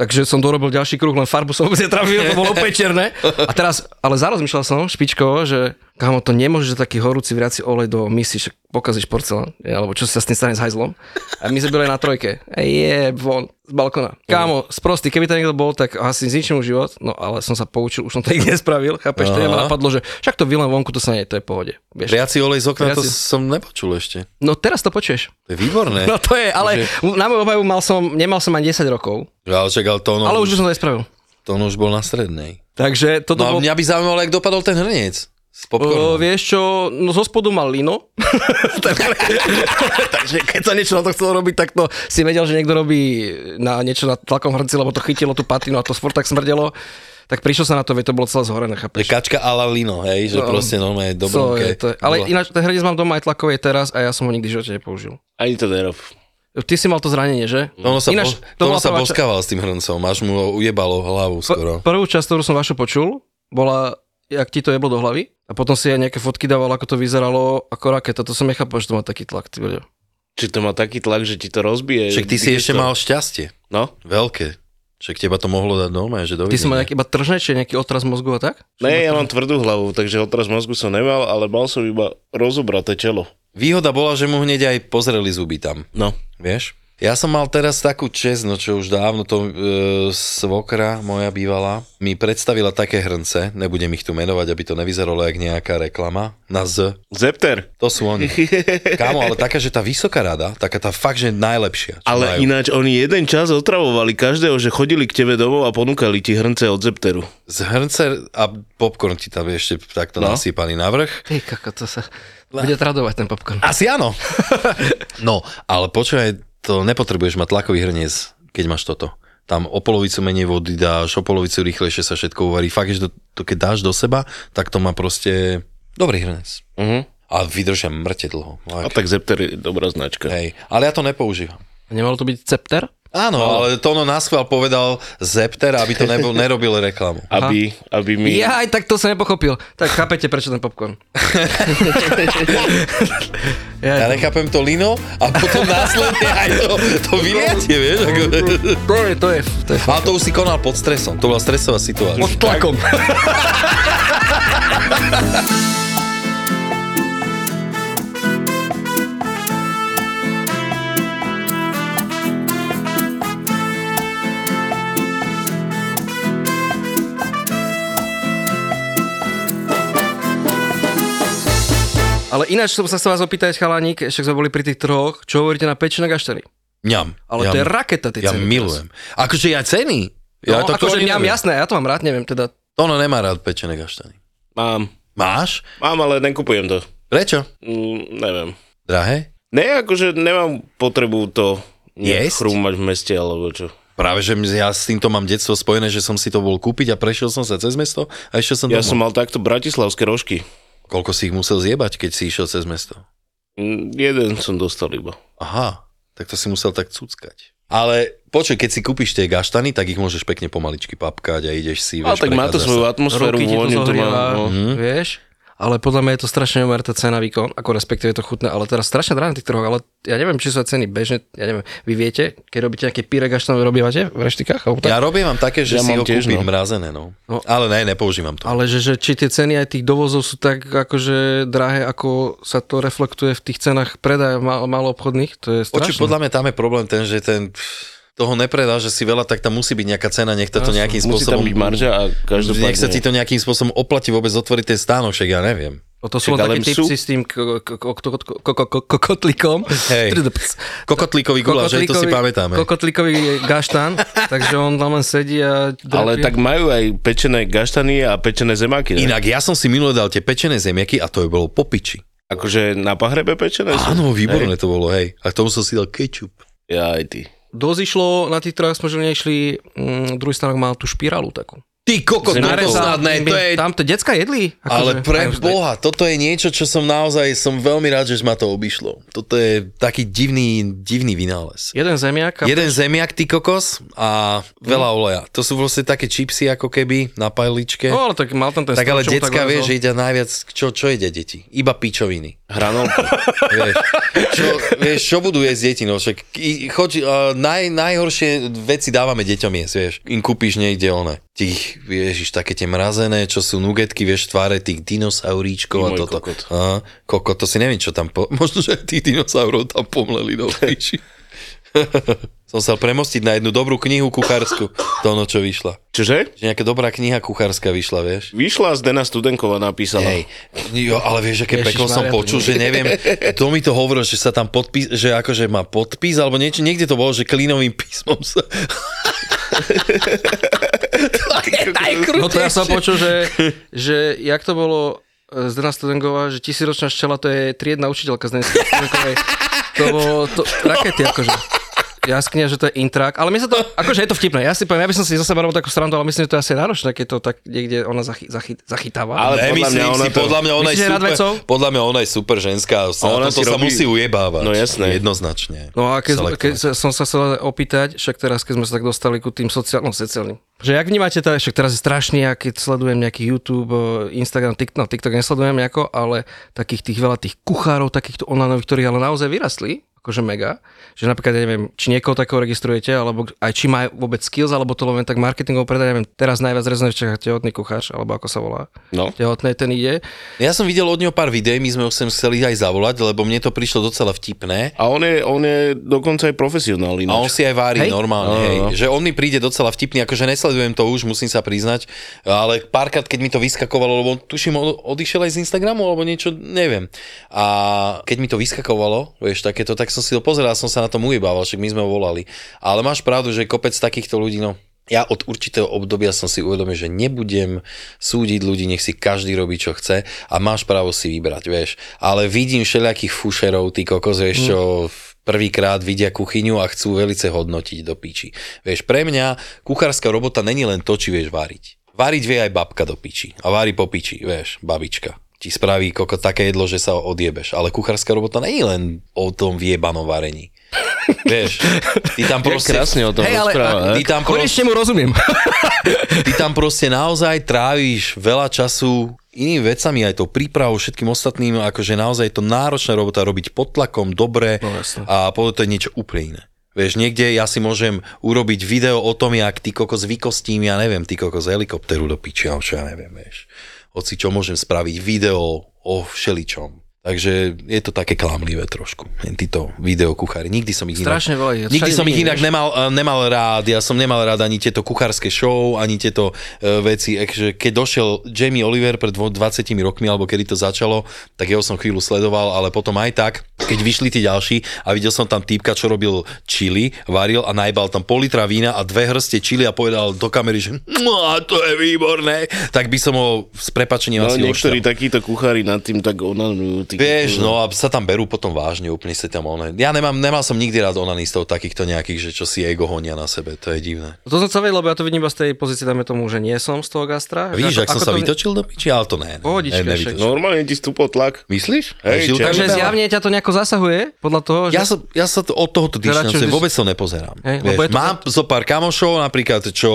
takže som dorobil ďalší kruh, len farbu som vôbec netrafil, to bolo úplne čierne. A teraz, ale zarozmýšľal som špičkovo, že kámo, to nemôže že taký horúci vriaci olej do misy, však pokazíš porcelán, alebo čo sa s tým stane s hajzlom. A my sme byli aj na trojke. Ej, je, von, z balkona. Kámo, sprostý, keby tam niekto bol, tak asi zničím mu život, no ale som sa poučil, už som to nikdy nespravil, chápeš, to Aha. ma napadlo, že však to vylem vonku, to sa nie, to je pohode. Vieš. Priaci olej z okna, to Priaci- som nepočul ešte. No teraz to počuješ. To je výborné. No to je, ale na moju obhajobu mal som, nemal som ani 10 rokov, Ale čak, ale to, ono, ale už by som to nespravil. to ono už bol na strednej. Takže toto No a bol... mňa by zaujímalo, jak dopadol ten hrniec. S popcornom. vieš čo, no zo spodu mal lino. Takže keď sa niečo na to chcelo robiť, tak to si vedel, že niekto robí na niečo na tlakom hrnci, lebo to chytilo tú patinu a to furt tak smrdelo. Tak prišiel sa na to, veď to bolo celé zhorené, Je chápeš? kačka a la lino, hej, že No, proste normálne dobré. je, to je, ale ináč, ten hrniec mám doma aj tlakový teraz a ja som ho nikdy živote nepoužil. Ani to nerob. Ty si mal to zranenie, že? Ono sa, Ináč, po, to ono bola sa prvá ča- boskával s tým hrncom, až mu ujebalo hlavu skoro. P- prvú časť, ktorú som vašu počul, bola, jak ti to jeblo do hlavy. A potom si aj nejaké fotky dával, ako to vyzeralo ako raketa. To som nechápal, že to má taký tlak. Ty. Či to má taký tlak, že ti to rozbije. Však ty si ešte to? mal šťastie. No? Veľké. Však teba to mohlo dať normálne, že Ty dovidenia. si mal nejaký iba tržné, či nejaký otraz mozgu a tak? Ne, ja mám tvrdú hlavu, takže otraz mozgu som nemal, ale mal som iba rozobraté čelo. Výhoda bola, že mu hneď aj pozreli zuby tam, No. vieš? Ja som mal teraz takú čest, no čo už dávno to e, svokra moja bývala, mi predstavila také hrnce, nebudem ich tu menovať, aby to nevyzeralo jak nejaká reklama, na Z. Zepter. To sú oni. Kámo, ale taká, že tá vysoká rada, taká tá fakt, že najlepšia. Ale majú. ináč oni jeden čas otravovali každého, že chodili k tebe domov a ponúkali ti hrnce od Zepteru. Z hrnce a popcorn ti tam ešte takto No. nasypaný navrh. Ty kako, to sa bude tradovať ten popcorn. Asi áno. no, ale počúvaj, to nepotrebuješ mať tlakový hrniec, keď máš toto. Tam o polovicu menej vody dáš, o polovicu rýchlejšie sa všetko uvarí. Fakt, že to, to keď dáš do seba, tak to má proste dobrý hrnec. Uh-huh. A vydržia mŕte dlho. A Fakt. tak Zepter je dobrá značka. Hej, ale ja to nepoužívam. Nemalo to byť cepter? Áno, ale Tono naschvál povedal Zepter, aby to nebol, nerobil reklamu. Aby, aby mi... Ja aj tak to som nepochopil. Tak chápete, prečo ten popcorn. Ja nechápem to lino a potom následne aj to, to vyliatie, vieš? Ako... To je, to je, to je Ale to už si konal pod stresom, to bola stresová situácia. pod tlakom. Ale ináč som sa chcel vás opýtať, chalaník, však sme boli pri tých troch, čo hovoríte na pečené gaštany? Ňam. Ale ňam. to je raketa, tie Ja ceny. milujem. Akože ja ceny. Ja No, to akože neviem. jasné, ja to mám rád, neviem, teda Tono nemá rád pečené gaštany. Mám. Máš? Mám, ale nekupujem to. Prečo? Mm, neviem. Drahé? Ne, akože nemám potrebu to chrúmať v meste, alebo čo. Práve, že ja s týmto mám detstvo spojené, že som si to bol kúpiť a prešiel som sa cez mesto a ešte som Ja domov. som mal takto bratislavské rožky. Koľko si ich musel zjebať, keď si išiel cez mesto? Mm, Jeden som dostal iba. Aha, tak to si musel tak cuckať. Ale počuj, keď si kúpiš tie gaštany, tak ich môžeš pekne pomaličky papkať a ideš si, Ale vieš, tak má to svoju atmosféru, vôňu to má. No. Mhm. vieš? Ale podľa mňa je to strašne neumerité cena výkon, ako respektíve je to chutné, ale teraz strašne drahé na tých trhoch, ale ja neviem, či sú aj ceny bežne, ja neviem, vy viete, keď robíte nejaké pyrek, až tam robívate v reštikách? Ja robím vám také, že Ja si mám ho tiež, kúpim no. mrazené, no. No. Ale ne, nepoužívam to. Ale že, že či tie ceny aj tých dovozov sú tak akože drahé, ako sa to reflektuje v tých cenách predaja mal, malo obchodných, to je Oči, strašné. podľa mňa tam je problém ten, že ten pff, toho nepredá, že si veľa, tak tam musí byť nejaká cena, nech to, to nejakým Musí tam spôsobom... byť marža a každopádne... Nech sa ti to nejakým spôsobom oplatí vôbec otvoriť ten stánok, však ja neviem. O to sú len také tipsy s tým ko- ko- ko- ko- ko- ko- ko- kokotlikom. Hej. Kokotlíkový guláš, že to si pamätáme. Kokotlíkový gaštán, takže on tam len sedí a... Ale tak majú aj pečené gaštany a pečené zemáky. Inak ja som si minule dal tie pečené zemiaky a to je bolo po piči. Akože na pahrebe pečené? Áno, výborné to bolo, hej. A k tomu som si dal kečup. Ja aj ty. Dosť išlo, na tých troch sme žili, nešli, mm, druhý stanok mal tú špirálu takú. Ty kokot, snadné, to je... Tam to decka jedli. Ale akože, pre boha, toto je niečo, čo som naozaj, som veľmi rád, že ma to obišlo. Toto je taký divný, divný vynález. Jeden zemiak. a- Jeden zemiak, ty kokos, a veľa oleja. To sú vlastne také čipsy, ako keby na pajličke. No ale tak mal tam ten tak ale decka, vieš, že ide najviac, čo, čo ide deti? Iba pičoviny. Hranolky. vieš, čo, vieš, čo budú jesť deti, no však choď, uh, naj, najhoršie veci dávame deťom jesť, vieš, im kúpiš niekde one. Tých, ježiš, také tie mrazené, čo sú nugetky, vieš, tváre tých dinosauríčkov a toto. kokot. Aha, kokot, to si neviem, čo tam, po, možno, že aj tých dinosaurov tam pomleli do píči. Som sa premostiť na jednu dobrú knihu kuchársku, to ono, čo vyšla. Čože? Že nejaká dobrá kniha kuchárska vyšla, vieš. Vyšla z Dena Studenková napísala. Hej, jo, ale vieš, aké peklo som počul, že neviem, kto mi to hovoril, že sa tam podpís, že akože má podpis, alebo niečo, niekde to bolo, že klínovým písmom sa... No to ja som počul, že, že jak to bolo, e, Zdena Studengová, že tisíročná ščela to je triedna učiteľka z Studenkovej. To bolo to, rakety akože jaskňa, že to je intrak, ale mi sa to, akože je to vtipné, ja si poviem, ja by som si zase robil takú srandu, ale myslím, že to je asi náročné, keď to tak niekde ona zachy, zachy, zachytáva. Ale podľa mňa ona si, to- podľa mňa ona je super, podľa mňa ona je super ženská, sa, A ona to si sa robí- musí ujebávať. No jasné. Jednoznačne. No a keď, keď som sa chcel opýtať, však teraz, keď sme sa tak dostali ku tým sociálnym, no, sociálnym, že jak vnímate to, však teraz je strašný, ja keď sledujem nejaký YouTube, eh, Instagram, TikTok, no TikTok nesledujem nejako, ale takých tých veľa tých kuchárov, takýchto online, ktorí ale naozaj vyrastli, akože mega, že napríklad, ja neviem, či niekoho takého registrujete, alebo aj či má vôbec skills, alebo to len tak marketingov predaj, neviem, teraz najviac rezonuje v Čechách tehotný kuchár, alebo ako sa volá. No. Tehotné ten ide. Ja som videl od neho pár videí, my sme ho sem chceli aj zavolať, lebo mne to prišlo docela vtipné. A on je, on je dokonca aj profesionál A on ináč. si aj vári Hej? normálne, No, no, hej. no. Že on mi príde docela vtipný, akože nesledujem to už, musím sa priznať, ale párkrát, keď mi to vyskakovalo, lebo tuším, od- odišiel aj z Instagramu, alebo niečo, neviem. A keď mi to vyskakovalo, vieš, takéto, tak som si to pozeral, som sa na tom ujebával, však my sme volali. Ale máš pravdu, že kopec takýchto ľudí, no, ja od určitého obdobia som si uvedomil, že nebudem súdiť ľudí, nech si každý robí, čo chce a máš právo si vybrať, vieš. Ale vidím všelijakých fušerov, ty kokos, vieš, čo v prvýkrát vidia kuchyňu a chcú velice hodnotiť do piči. Vieš, pre mňa kuchárska robota není len to, či vieš variť. Variť vie aj babka do piči. A varí po piči, vieš, babička. Ti spraví koko také jedlo, že sa odjebeš. Ale kuchárska robota není len o tom vyjebanom varení. Vieš, ty tam proste... krásne o tom Hej, ale- rozpráva, Ty tam, proste, mu rozumiem. ty tam proste naozaj tráviš veľa času inými vecami, aj tou prípravou, všetkým ostatným, akože naozaj je to náročná robota robiť pod tlakom, dobre No, jasne. a potom to je niečo úplne iné. Vieš, niekde ja si môžem urobiť video o tom, jak ty kokos vykostím, ja neviem, ty kokos helikopteru do piči, alebo čo ja neviem, vieš. Hoci čo môžem spraviť video o všeličom. Takže je to také klamlivé trošku. Títo videokuchári. Nikdy som ich Strašne inak, veľa nikdy som ich inak nemal, eh, nemal rád. Ja som nemal rád ani tieto kuchárske show, ani tieto uh, veci. Ekže keď došiel Jamie Oliver pred dvo- 20 rokmi, alebo kedy to začalo, tak jeho som chvíľu sledoval, ale potom aj tak, keď vyšli tí ďalší a videl som tam týpka, čo robil chili, varil a najbal tam pol litra vína a dve hrste chili a povedal do kamery, že no, to je výborné, tak by som ho s prepačením No, asi niektorí ošťal. takíto kuchári nad tým tak onanujú. Ty Vieš, kokos. no a sa tam berú potom vážne, úplne sa tam one. Ja nemám, nemal som nikdy rád onanistov takýchto nejakých, že čo si ego honia na sebe, to je divné. To som chcel vedieť, lebo ja to vidím iba z tej pozície, dajme tomu, že nie som z toho gastra. Vidíš, ak som sa to- vytočil do piči, ale to ne. ne, Pohodička ne, nevytočil. Normálne ti stúpol tlak. Myslíš? Hej, Takže zjavne ťa to nejako zasahuje, podľa toho, že... Ja sa, ja sa to, od tohoto vždy- vôbec to nepozerám. Hej, Vieš, to- mám zo pár kamošov, napríklad, čo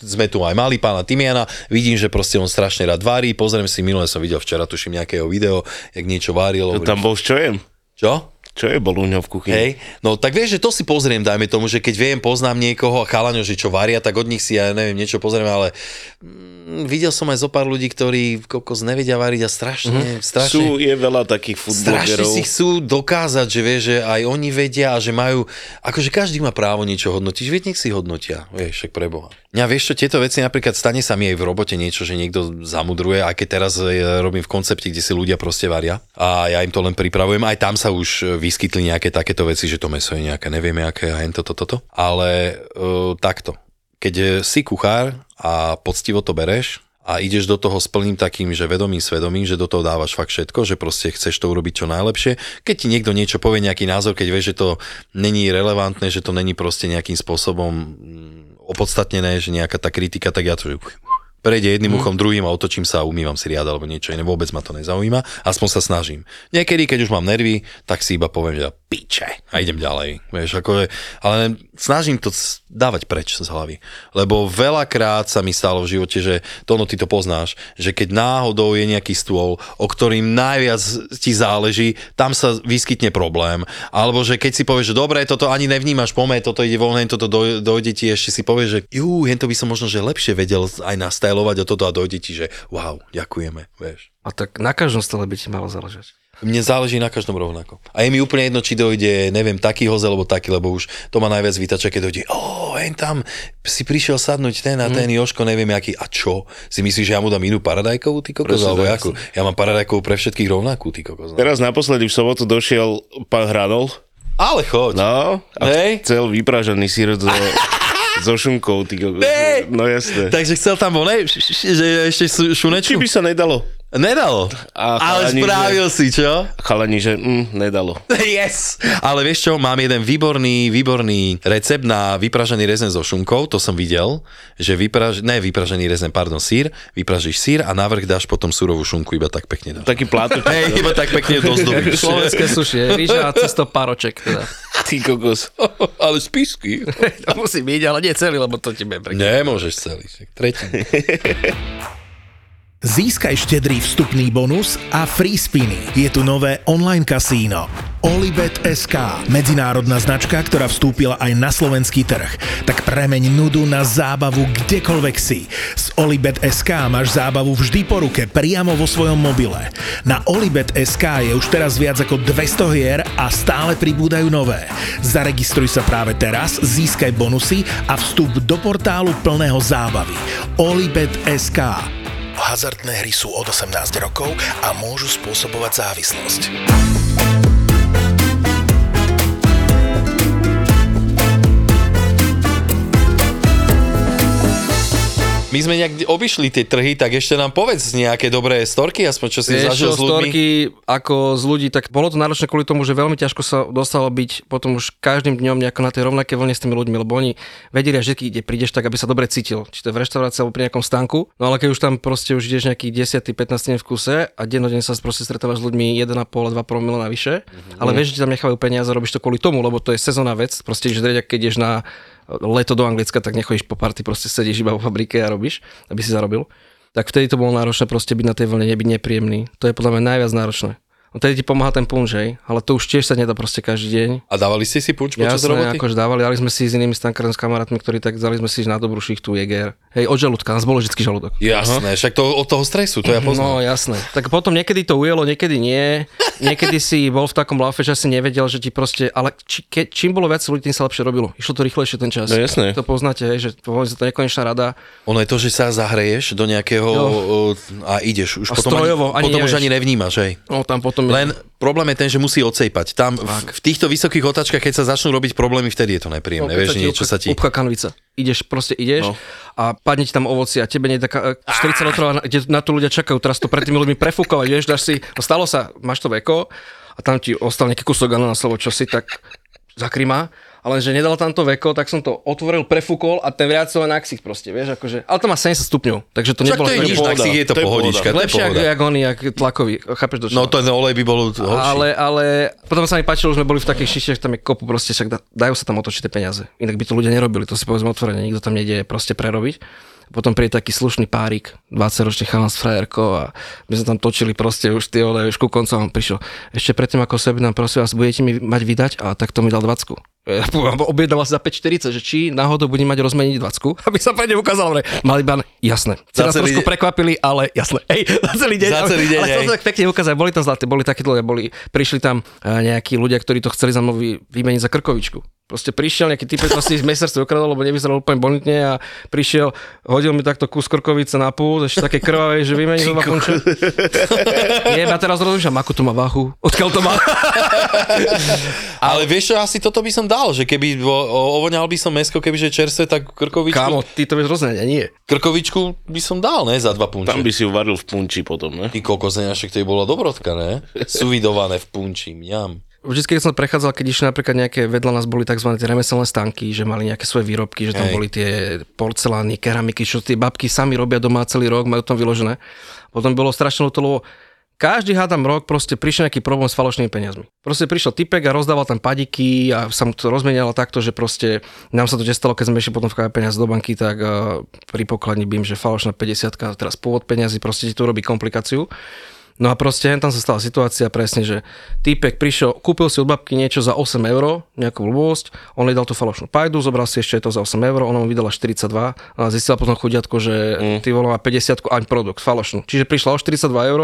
sme tu aj mali pána Timiana, vidím, že proste on strašne rád varí, pozriem si, minule som videl včera, tuším, nejakého video, jak niečo varil. hovorím, Tam bol s čojem? Čo? Čo je bol u ňo v kuchyni? Hej, no tak vieš, že to si pozriem, dajme tomu, že keď viem, poznám niekoho a chalaňo, že čo varia, tak od nich si ja neviem, niečo pozriem, ale mm, videl som aj zo pár ľudí, ktorí kokos nevedia variť a strašne, mm-hmm. strašne... Sú, je veľa takých Strašne foodblogerov. si chcú dokázať, že vieš, že aj oni vedia a že majú, akože každý má právo niečo hodnotiť, veď nech si hodnotia, vieš, však preboha. Ja vieš čo, tieto veci napríklad stane sa mi aj v robote niečo, že niekto zamudruje, aj keď teraz e, robím v koncepte, kde si ľudia proste varia a ja im to len pripravujem, aj tam sa už vyskytli nejaké takéto veci, že to meso je nejaké, nevieme aké a toto, toto, ale uh, takto. Keď si kuchár a poctivo to bereš, a ideš do toho s plným takým, že vedomým svedomím, že do toho dávaš fakt všetko, že proste chceš to urobiť čo najlepšie. Keď ti niekto niečo povie, nejaký názor, keď vieš, že to není relevantné, že to není proste nejakým spôsobom mm, opodstatnené, že nejaká tá kritika, tak ja to že prejde jedným uchom, druhým a otočím sa a umývam si riad alebo niečo iné, vôbec ma to nezaujíma, aspoň sa snažím. Niekedy, keď už mám nervy, tak si iba poviem, že piče a idem ďalej. Vieš, ako je, ale snažím to dávať preč z hlavy. Lebo veľakrát sa mi stalo v živote, že to no ty to poznáš, že keď náhodou je nejaký stôl, o ktorým najviac ti záleží, tam sa vyskytne problém. Alebo že keď si povieš, že dobre, toto ani nevnímaš, pome, toto ide voľne, toto doj- dojde ti, ešte si povieš, že jú, hen to by som možno, že lepšie vedel aj nastajlovať o toto a dojde ti, že wow, ďakujeme, vieš. A tak na každom stole by ti malo záležať. Mne záleží na každom rovnako. A je mi úplne jedno, či dojde, neviem, taký hoze, alebo taký, lebo už to má najviac vytača, keď dojde, o, hen tam si prišiel sadnúť ten a ten Joško, neviem aký, a čo? Si myslíš, že ja mu dám inú paradajkovú, ty kokos, Presne alebo jakú? Ja mám paradajkovú pre všetkých rovnakú, ty kokos. no. Teraz naposledy v sobotu došiel pán Hranol. Ale choď. No, a Hej. chcel vypražaný sír so, so šunkou. Ty, kokos. No jasné. Takže chcel tam vonej, že ešte sú- Či šunečku? by sa nedalo? Nedalo. A Ale chalani, spravil si, čo? Chalani, že mm, nedalo. Yes! Ale vieš čo, mám jeden výborný, výborný recept na vypražený rezen so šunkou, to som videl, že vypraž... ne vypražený rezen, pardon, sír, vypražíš sír a navrh dáš potom surovú šunku, iba tak pekne dáš. Taký plátoč. Hej, iba tak pekne dozdobíš. Slovenské suši, rýža a cesto paroček. Teda. Ty kokos. Ale spisky. to musí byť, ale nie celý, lebo to ti bude. Nemôžeš celý, tretí. Získaj štedrý vstupný bonus a free spiny. Je tu nové online kasíno. Olibet SK, medzinárodná značka, ktorá vstúpila aj na slovenský trh. Tak premeň nudu na zábavu kdekoľvek si. S Olibet SK máš zábavu vždy po ruke, priamo vo svojom mobile. Na Olibet SK je už teraz viac ako 200 hier a stále pribúdajú nové. Zaregistruj sa práve teraz, získaj bonusy a vstup do portálu plného zábavy. Olibet SK. Hazardné hry sú od 18 rokov a môžu spôsobovať závislosť. My sme nejak obišli tie trhy, tak ešte nám povedz nejaké dobré storky, aspoň čo si Vieš zažil s ľuďmi. storky ako z ľudí, tak bolo to náročné kvôli tomu, že veľmi ťažko sa dostalo byť potom už každým dňom nejako na tej rovnaké vlne s tými ľuďmi, lebo oni vedeli, že keď prídeš tak, aby sa dobre cítil. Či to je v reštaurácii alebo pri nejakom stánku. No ale keď už tam proste už ideš nejaký 10. 15. deň v kuse a dennodenne sa proste stretávaš s ľuďmi 1,5 2 promile navyše, mm-hmm. ale vieš, že tam nechávajú peniaze a robíš to kvôli tomu, lebo to je sezónna vec. Proste ideš drieť, keď ideš na leto do Anglicka, tak nechodíš po party, proste sedíš iba vo fabrike a robíš, aby si zarobil. Tak vtedy to bolo náročné proste byť na tej vlne, nebyť nepríjemný. To je podľa mňa najviac náročné. No tedy ti pomáha ten punč, hej, ale to už tiež sa nedá proste každý deň. A dávali ste si punč počas Jasné, roboty? akože dávali, dali sme si s inými stankármi s kamarátmi, ktorí tak dali sme si na dobrú šichtu Jäger. Hej, od žalúdka, nás bolo vždycky žalúdok. Jasné, však to od toho stresu, to ja No poznám. jasné. Tak potom niekedy to ujelo, niekedy nie. Niekedy si bol v takom laufe, že si nevedel, že ti proste, ale či, ke, čím bolo viac ľudí, tým sa lepšie robilo. Išlo to rýchlejšie ten čas. No jasné. To poznáte, hej, že to, to nekonečná rada. Ono je to, že sa zahreješ do nejakého o, a ideš. Už A potom, strojovo, ani potom už nevieš. ani nevnímaš, hej. No tam potom... Len problém je ten, že musí odsejpať. Tam v, v týchto vysokých otáčkach, keď sa začnú robiť problémy, vtedy je to nepríjemné. keď Vieš, ti niečo upcha- sa ti... Upcha kanvica. Ideš, proste ideš No. a padne ti tam ovoci a tebe nie je taká e, 40 litrov, kde na to ľudia čakajú. Teraz to pred tými ľuďmi prefúkovať, vieš, dáš si, no stalo sa, máš to veko a tam ti ostal nejaký kúsok ananas, alebo čo si, tak zakrýma. Ale že nedal tam to veko, tak som to otvoril, prefúkol a ten viacol na ksich proste, vieš, akože, ale to má 70 stupňov, takže to Však nebolo to je nič, pohoda. na ksich je to To je pohodička. to je Lepšie ako jak oni, jak tlakový, chápeš do čoho? No to ten olej by bol horší. Ale, ale potom sa mi páčilo, že sme boli v takej šište, že tam je kopu proste, však da, dajú sa tam otočiť tie peniaze. Inak by to ľudia nerobili, to si povedzme otvorene, nikto tam nejde proste prerobiť. Potom príde taký slušný párik, 20-ročný chalan s frajerkou a my sme tam točili proste už tie ole, už ku koncu on prišiel. Ešte predtým ako sa objednám, prosím vás, budete mi mať vydať? A tak to mi dal 20. Ja objednal za 5,40, že či náhodou budem mať rozmeniť 20, aby sa pre ne ukázalo, že mali ban, jasné. Nás celý trošku deň. prekvapili, ale jasné. Hej, za celý deň. Za celý deň, ale, hej. sa tak pekne ukázali, boli tam zlaté, boli také dlhé, boli, prišli tam eh, nejakí ľudia, ktorí to chceli za mnou vy- vymeniť za krkovičku. Proste prišiel nejaký typ, to si z mesiarstva ukradol, lebo nevyzeral úplne bonitne a prišiel, hodil mi takto kus krkovice na púl, ešte také krvavé, že vymení znova punče. Nie, a teraz rozumiem, ako to má váhu, odkiaľ to má. Ale vieš čo, asi toto by som dal, že keby ovoňal by som mesko, kebyže čerstvé, tak krkovičku, Kámo, ty to vieš a nie. krkovičku by som dal, ne, za dva punče. Tam by si ju varil v punči potom, ne? Ty kokos, ne, však to je bola dobrotka, ne? Suvidované v punči, mňam. Vždycky, keď som prechádzal, keď išli napríklad nejaké, vedľa nás boli tzv. remeselné stanky, že mali nejaké svoje výrobky, že tam Hej. boli tie porcelány, keramiky, čo tie babky sami robia doma celý rok, majú tam vyložené. Potom bolo strašne lebo každý hádam rok proste prišiel nejaký problém s falošnými peniazmi. Proste prišiel typek a rozdával tam padiky a sa mu to rozmenialo takto, že proste nám sa to stalo, keď sme išli potom v peniaze do banky, tak uh, pri pokladni bym, že falošná 50 teraz pôvod peniazy, proste ti to robí komplikáciu. No a proste tam sa stala situácia presne, že týpek prišiel, kúpil si od babky niečo za 8 eur, nejakú blbosť, on jej dal tú falošnú pajdu, zobral si ešte to za 8 eur, ona mu vydala 42 a zistila potom chudiatko, že mm. ty volá 50 ani produkt, falošnú. Čiže prišla o 42 eur,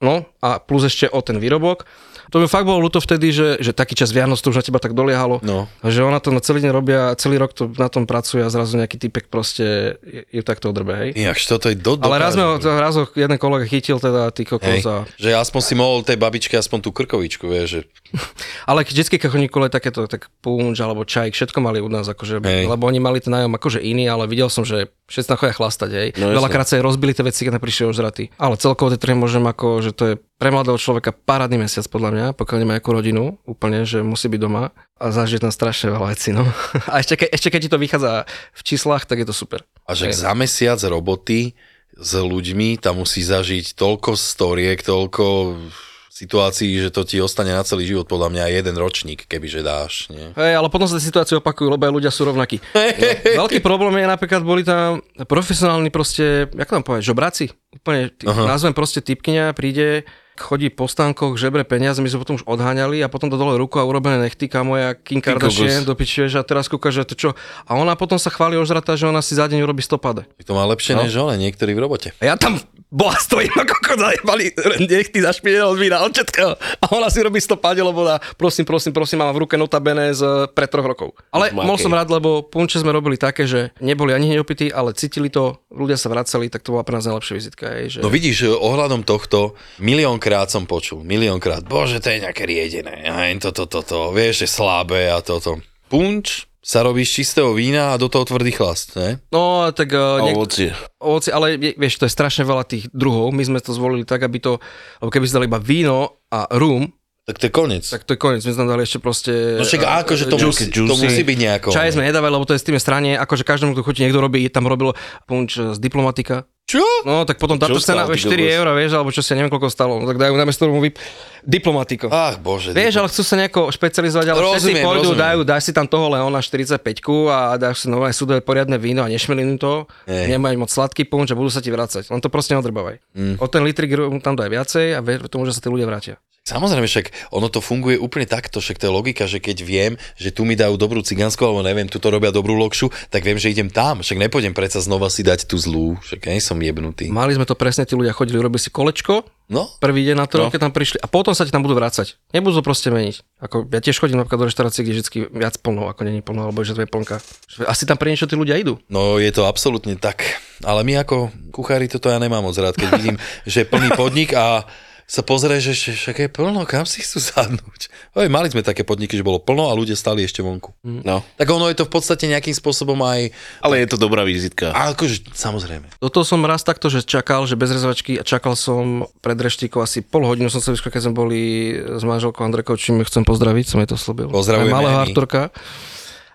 no a plus ešte o ten výrobok. To mi fakt bolo ľúto vtedy, že, že taký čas Vianoc to už na teba tak doliehalo. No. Že ona to na celý deň robia, celý rok to na tom pracuje a zrazu nejaký typek proste ju takto odrbe, hej. Ináč, toto je do, Ale raz, ho, raz ho jeden kolega chytil teda ty kokos a že aspoň si mohol tej babičke aspoň tú krkovičku, vieš, že Ale vždycky, kole takéto, tak punč alebo čaj, všetko mali u nás, akože, Hej. lebo oni mali ten nájom akože iný, ale videl som, že všetci tam chodia chlastať, hej. No. Veľakrát sa aj rozbili tie veci, keď prišli ožratí. Ale celkovo tie trhy môžem ako, že to je pre mladého človeka parádny mesiac podľa mňa, pokiaľ nemá nejakú rodinu, úplne, že musí byť doma a zažiť tam strašne veľa vecí, no. A ešte, ke, ešte keď ti to vychádza v číslach, tak je to super. A že za mesiac roboty s ľuďmi tam musí zažiť toľko storiek, toľko situácií, že to ti ostane na celý život podľa mňa jeden ročník, kebyže dáš. Nie? Hej, ale potom sa tie situácie opakujú, lebo aj ľudia sú rovnakí. No, veľký problém je napríklad, boli tam profesionálni proste, jak mám povedať, žobráci. Úplne, tý, nazvem proste typkyňa, príde, chodí po stánkoch, žebre peniaze, my sme potom už odháňali a potom to dole ruku a urobené nechty, kamo ja Kim Kardashian do a teraz kúka, že to čo. A ona potom sa chváli ožratá, že ona si za deň urobí 100 pade. To má lepšie No. než one, niektorí v robote. A ja tam bola stojím ako kokot zajebali nechty zašpinené od vína, od všetkého. A ona si robí 100 pade, lebo na, prosím, prosím, prosím, mám v ruke notabene z pred troch rokov. Ale Makej. mohol som rád, lebo punče sme robili také, že neboli ani hneď opití, ale cítili to, ľudia sa vracali, tak to bola pre nás najlepšia vizitka. Hej, že... No vidíš, ohľadom tohto miliónkrát som počul, miliónkrát, bože, to je nejaké riedené, toto, toto, to, vieš, je slabé a toto. Punč sa robí z čistého vína a do toho tvrdý chlast, ne? No, tak uh, A niek- ovocie. ovoci, ale vie- vieš, to je strašne veľa tých druhov. My sme to zvolili tak, aby to, lebo keby si dali iba víno a rum, Tak to je koniec. tak to je koniec. My sme tam dali ešte proste... No však eh, akože to, juicy. musí, to musí byť nejako. Čaj sme nedávali, lebo to je z tým strane, akože každému, kto chutí, niekto robí, tam robil punč z diplomatika. Čo? No, tak potom táto cena, stál, vieš, ty 4 kokos? eur, vieš, alebo čo si, neviem, koľko stalo. No, tak dajú na mesto vyp... Diplomatiko. Ach, bože. Vieš, ale chcú sa nejako špecializovať, ale všetci Rozumiem, pôjdu, rozumiem. dajú, dáš si tam toho Leona 45 a dáš si nové súdové poriadne víno a nešmelinu to, Hej. nemajú moc sladký punč a budú sa ti vracať. Len to proste neodrbávaj. Mm. O ten litrik tam daj viacej a ver tomu, že sa tí ľudia vrátia. Samozrejme, však ono to funguje úplne takto, však to je logika, že keď viem, že tu mi dajú dobrú cigánsku, alebo neviem, tu to robia dobrú lokšu, tak viem, že idem tam. Však nepôjdem predsa znova si dať tú zlú, však ja nie som jebnutý. Mali sme to presne, tí ľudia chodili, robili si kolečko, No, prvý deň na to, No. keď tam prišli a potom sa ti tam budú vrácať. Nebudú to proste meniť. Ako, ja tiež chodím napríklad do reštaurácie, kde je vždy viac plno, ako není plno, alebo že to je plnka. Asi tam pre niečo tí ľudia idú. no je to absolútne tak. Ale my ako kuchári toto ja nemám moc rád, keď vidím, že plný podnik a sa pozrie, že však je plno, kam si chcú sadnúť. Oj, mali sme také podniky, že bolo plno a ľudia stali ešte vonku. No. Tak ono je to v podstate nejakým spôsobom aj... Ale je to dobrá vizitka. A akože, samozrejme. Do toho som raz takto, že čakal, že bez rezervačky a čakal som pred reštikou asi pol hodinu som sa vyskúšal, keď sme boli s manželkou Andrekou, čím chcem pozdraviť, som jej to slúbil. Pozdravujeme malého. Arturka.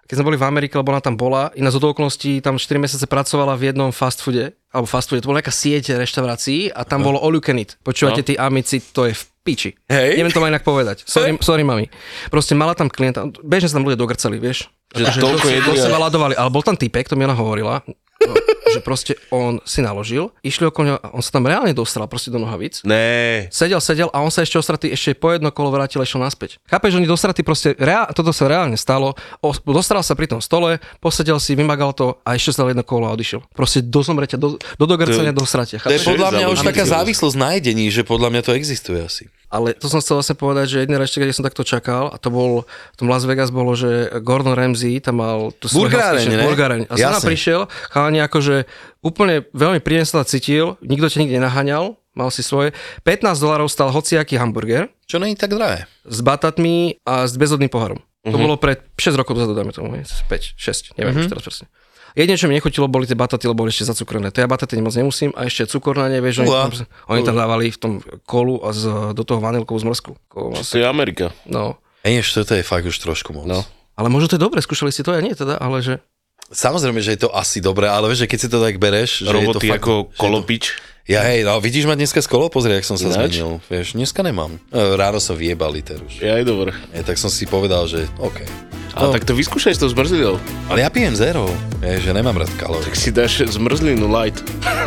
Keď sme boli v Amerike, lebo ona tam bola, iná z okolností tam 4 mesiace pracovala v jednom fast foode, alebo fast foode, to bola nejaká sieť reštaurácií a tam bolo all you can eat. Počúvate, No. tí amici, to je v piči. Hej. Neviem to ma inak povedať. Sorry, sorry mami. Proste mala tam klienta, bežne sa tam ľudia dogrcali, vieš. Že Akože toľko to, si- to jedli sa a- veľa dovali, ale bol tam typek, to mi ona hovorila, no, že proste on si naložil, išli okolo neho a on sa tam reálne dostal proste do nohavíc. Né. Sedel, sedel a on sa ešte ostratý ešte po jedno kolo vrátil a išiel naspäť. Chápeš, oni dostratí proste, reál, toto sa reálne stalo, o, dostal sa pri tom stole, posedel si, vymagal to a ešte sa jedno kolo a odišiel. Proste do zomreťa, do, do dogrcania, do sratia. To je podľa mňa už taká závislosť na jedení, že podľa mňa to existuje asi. Ale to som chcel vlastne povedať, že jedný rešte, kde som takto čakal, a to bol, v tom Las Vegas bolo, že Gordon Ramsay tam mal Burgeráreň, hostinu, ne? burgeráň. A som prišiel, chalani akože úplne veľmi príjemne sa cítil, nikto ťa nikde naháňal, mal si svoje. 15 dolarov stal hociaký hamburger Čo není tak drahé. s batatmi a s bezodným pohárom. To Mhm. bolo pred 6 rokov dozadu, dáme tomu, 5, 6, neviem už teraz presne. Jedine, čo mi nechutilo, boli tie bataty, lebo boli ešte zacukrené. To ja bataty moc nemusím a ešte cukor na ne, vieš, oni, tam, oni tam dávali v tom kolu a z, do toho vanilkovú zmrzku. To je Amerika. No, Ej, toto je fakt už trošku moc. No. ale možno to je dobre, skúšali si to, ja nie teda, ale že... Samozrejme, že je to asi dobré, ale vieš, že keď si to tak bereš, že Roboty je to fakt, ako je to- kolopič. Ja hej, no vidíš ma dneska z kolo? Pozri, jak som sa Ináč? zmenil. Vieš, dneska nemám. E, Ráno som vyjebal liter už. Ja aj dobre. E, tak som si povedal, že OK. A tak to vyskúšaj s tou zmrzlinou. Ale ja pijem zero. Vieš, že nemám rád kalórie. Tak si dáš zmrzlinu light.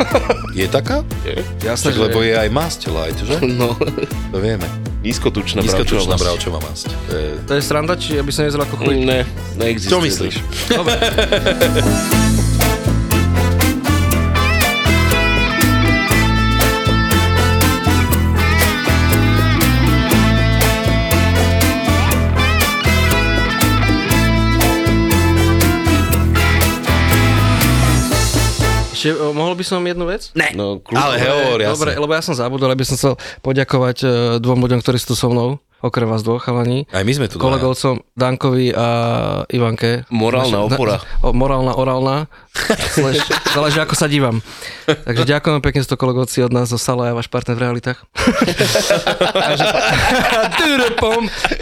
Je taká? Je? Jasné, Tak, lebo je aj masť light, že? No. To vieme. Nízkotučná Nízkotučná bravčová bravčová masť. To je... To je sranda, či aby som nezeral ako chuj. Ne, neexistuje. Čo myslíš? Dobre. Ešte, o, mohol by som jednu vec? Ne. No, kľudne. Ale hovor. Dobre, lebo ja som zabudol, aby som chcel poďakovať e, dvom ľuďom, ktorí sú tu so mnou. okrem vás dvoch chalani. Aj my sme tu. kolegovcom Dankovi a Ivanke. Morálna Naša- opora. Na, o, morálna, orálna. Slash, záleží, ako sa dívam. Takže ďakujem pekne, to kolegovci od nás zo Sala a váš partner v realitách.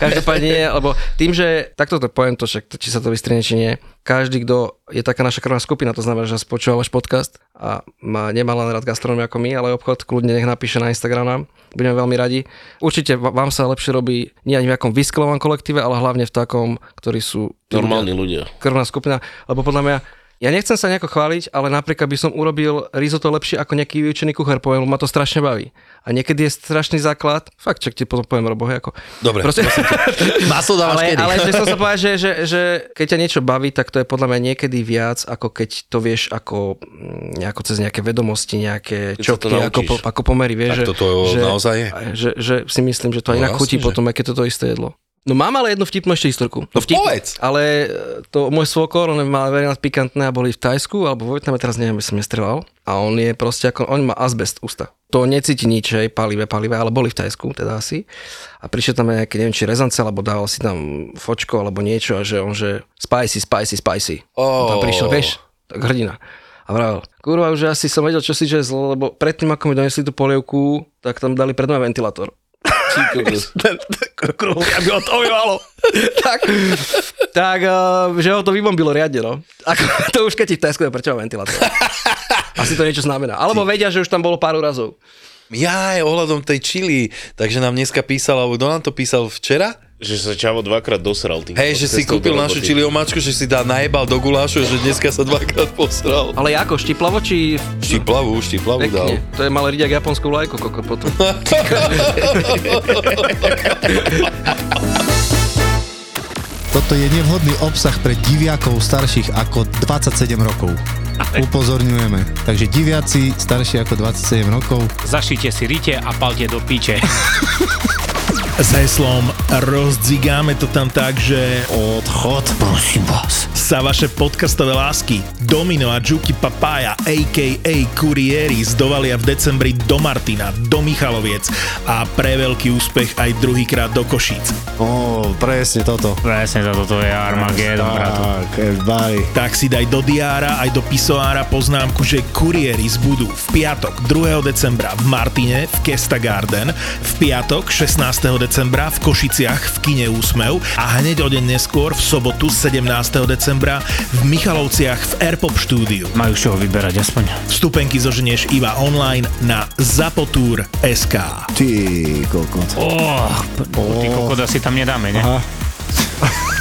Každopádne, lebo tým, že takto to poviem to, však, či sa to vystrihne, či nie, každý, kto je taká naša krvná skupina, to znamená, že počúva váš podcast a má, nemá len rád gastronómiu ako my, ale obchod, kľudne nech napíše na Instagram. Budeme veľmi radi. Určite vám sa lepšie robí nie ani v nejakom vysklovom kolektíve, ale hlavne v takom, ktorí sú Normálni ľudia, ľudia. krvná skupina, lebo podľa mňa ja nechcem sa nejako chváliť, ale napríklad by som urobil risotto lepšie ako nejaký vyučený kuchár, poviem, ma to strašne baví. A niekedy je strašný základ, fakt, čak ti potom poviem, Robo, hej, ako... Dobre, Proste, Maslo dávaš ale, kedy? ale že som sa povedať, že, že, že keď ťa niečo baví, tak to je podľa mňa niekedy viac, ako keď to vieš ako, mm, nejako cez nejaké vedomosti, nejaké Keď čopky, ako, po, ako pomery, vieš. Tak že, toto že, naozaj je. Že, že, si myslím, že to No inak chutí potom, aj keď toto isté jedlo. No mám ale jednu vtipnú ešte historku. No povedz. Ale e, to môj svokor, on mal veľmi pikantné a boli v Tajsku, alebo vo Vietname, teraz neviem, som nestrelal. A on je proste ako, on má azbest ústa. To necíti nič, hej, palivé, palivé, ale boli v Tajsku, teda asi. A prišiel tam nejaké, neviem, či rezance, alebo dával si tam fočko, alebo niečo, a že on, že spicy, spicy, spicy. Oh. On tam prišiel, vieš, tak hrdina. A vravel, kurva, už asi som vedel, čo si že zlo, lebo predtým, ako mi donesli tú polievku, tak tam dali pred mňa ventilátor. Kruh, aby ho to omývalo. tak, tak uh, že ho to vybombilo riadne, no. Ako, to už keď ti v Tesco je prečo má ventilátor. Asi to niečo znamená. Alebo vedia, že už tam bolo pár razov. Ja aj ohľadom tej čili, takže nám dneska písal, alebo kto nám to písal včera? Že sa Čavo dvakrát dosral. Tým Hej, že si kúpil našu čili omáčku, že si dá najebal do gulášu, že dneska sa dvakrát posral. Ale ako, štiplavo či... Štiplavu, štiplavu dal. Pekne. To je malé ridiak japonskú vlajku, koko potom. Toto je nevhodný obsah pre diviakov starších ako 27 rokov. Upozorňujeme. Takže diviaci starší ako 27 rokov Zašite si rite a palte do piče. S heslom rozdzigáme to tam tak, že odchod, prosím vás. sa vaše podcastové lásky Domino a Juki Papaya a.k.a. Kurieri zdovalia v decembri do Martina, do Michaloviec a pre veľký úspech aj druhýkrát do Košíc. Ó, presne toto. Presne za toto je Armageddon. Tak, baj. Tak si daj do diára aj do pisoára poznámku, že kurieris budú v piatok 2. decembra v Martine v Kesta Garden, v piatok 16. decembra v Košiciach v kine Úsmev a hneď o deň neskôr v sobotu 17. decembra v Michalovciach v Airpop štúdiu. Majú čoho vyberať aspoň. Vstupenky zoženieš iba online na zapotur.sk. Ty kokot. Oh, ty kokot asi tam nedáme, ne? Aha.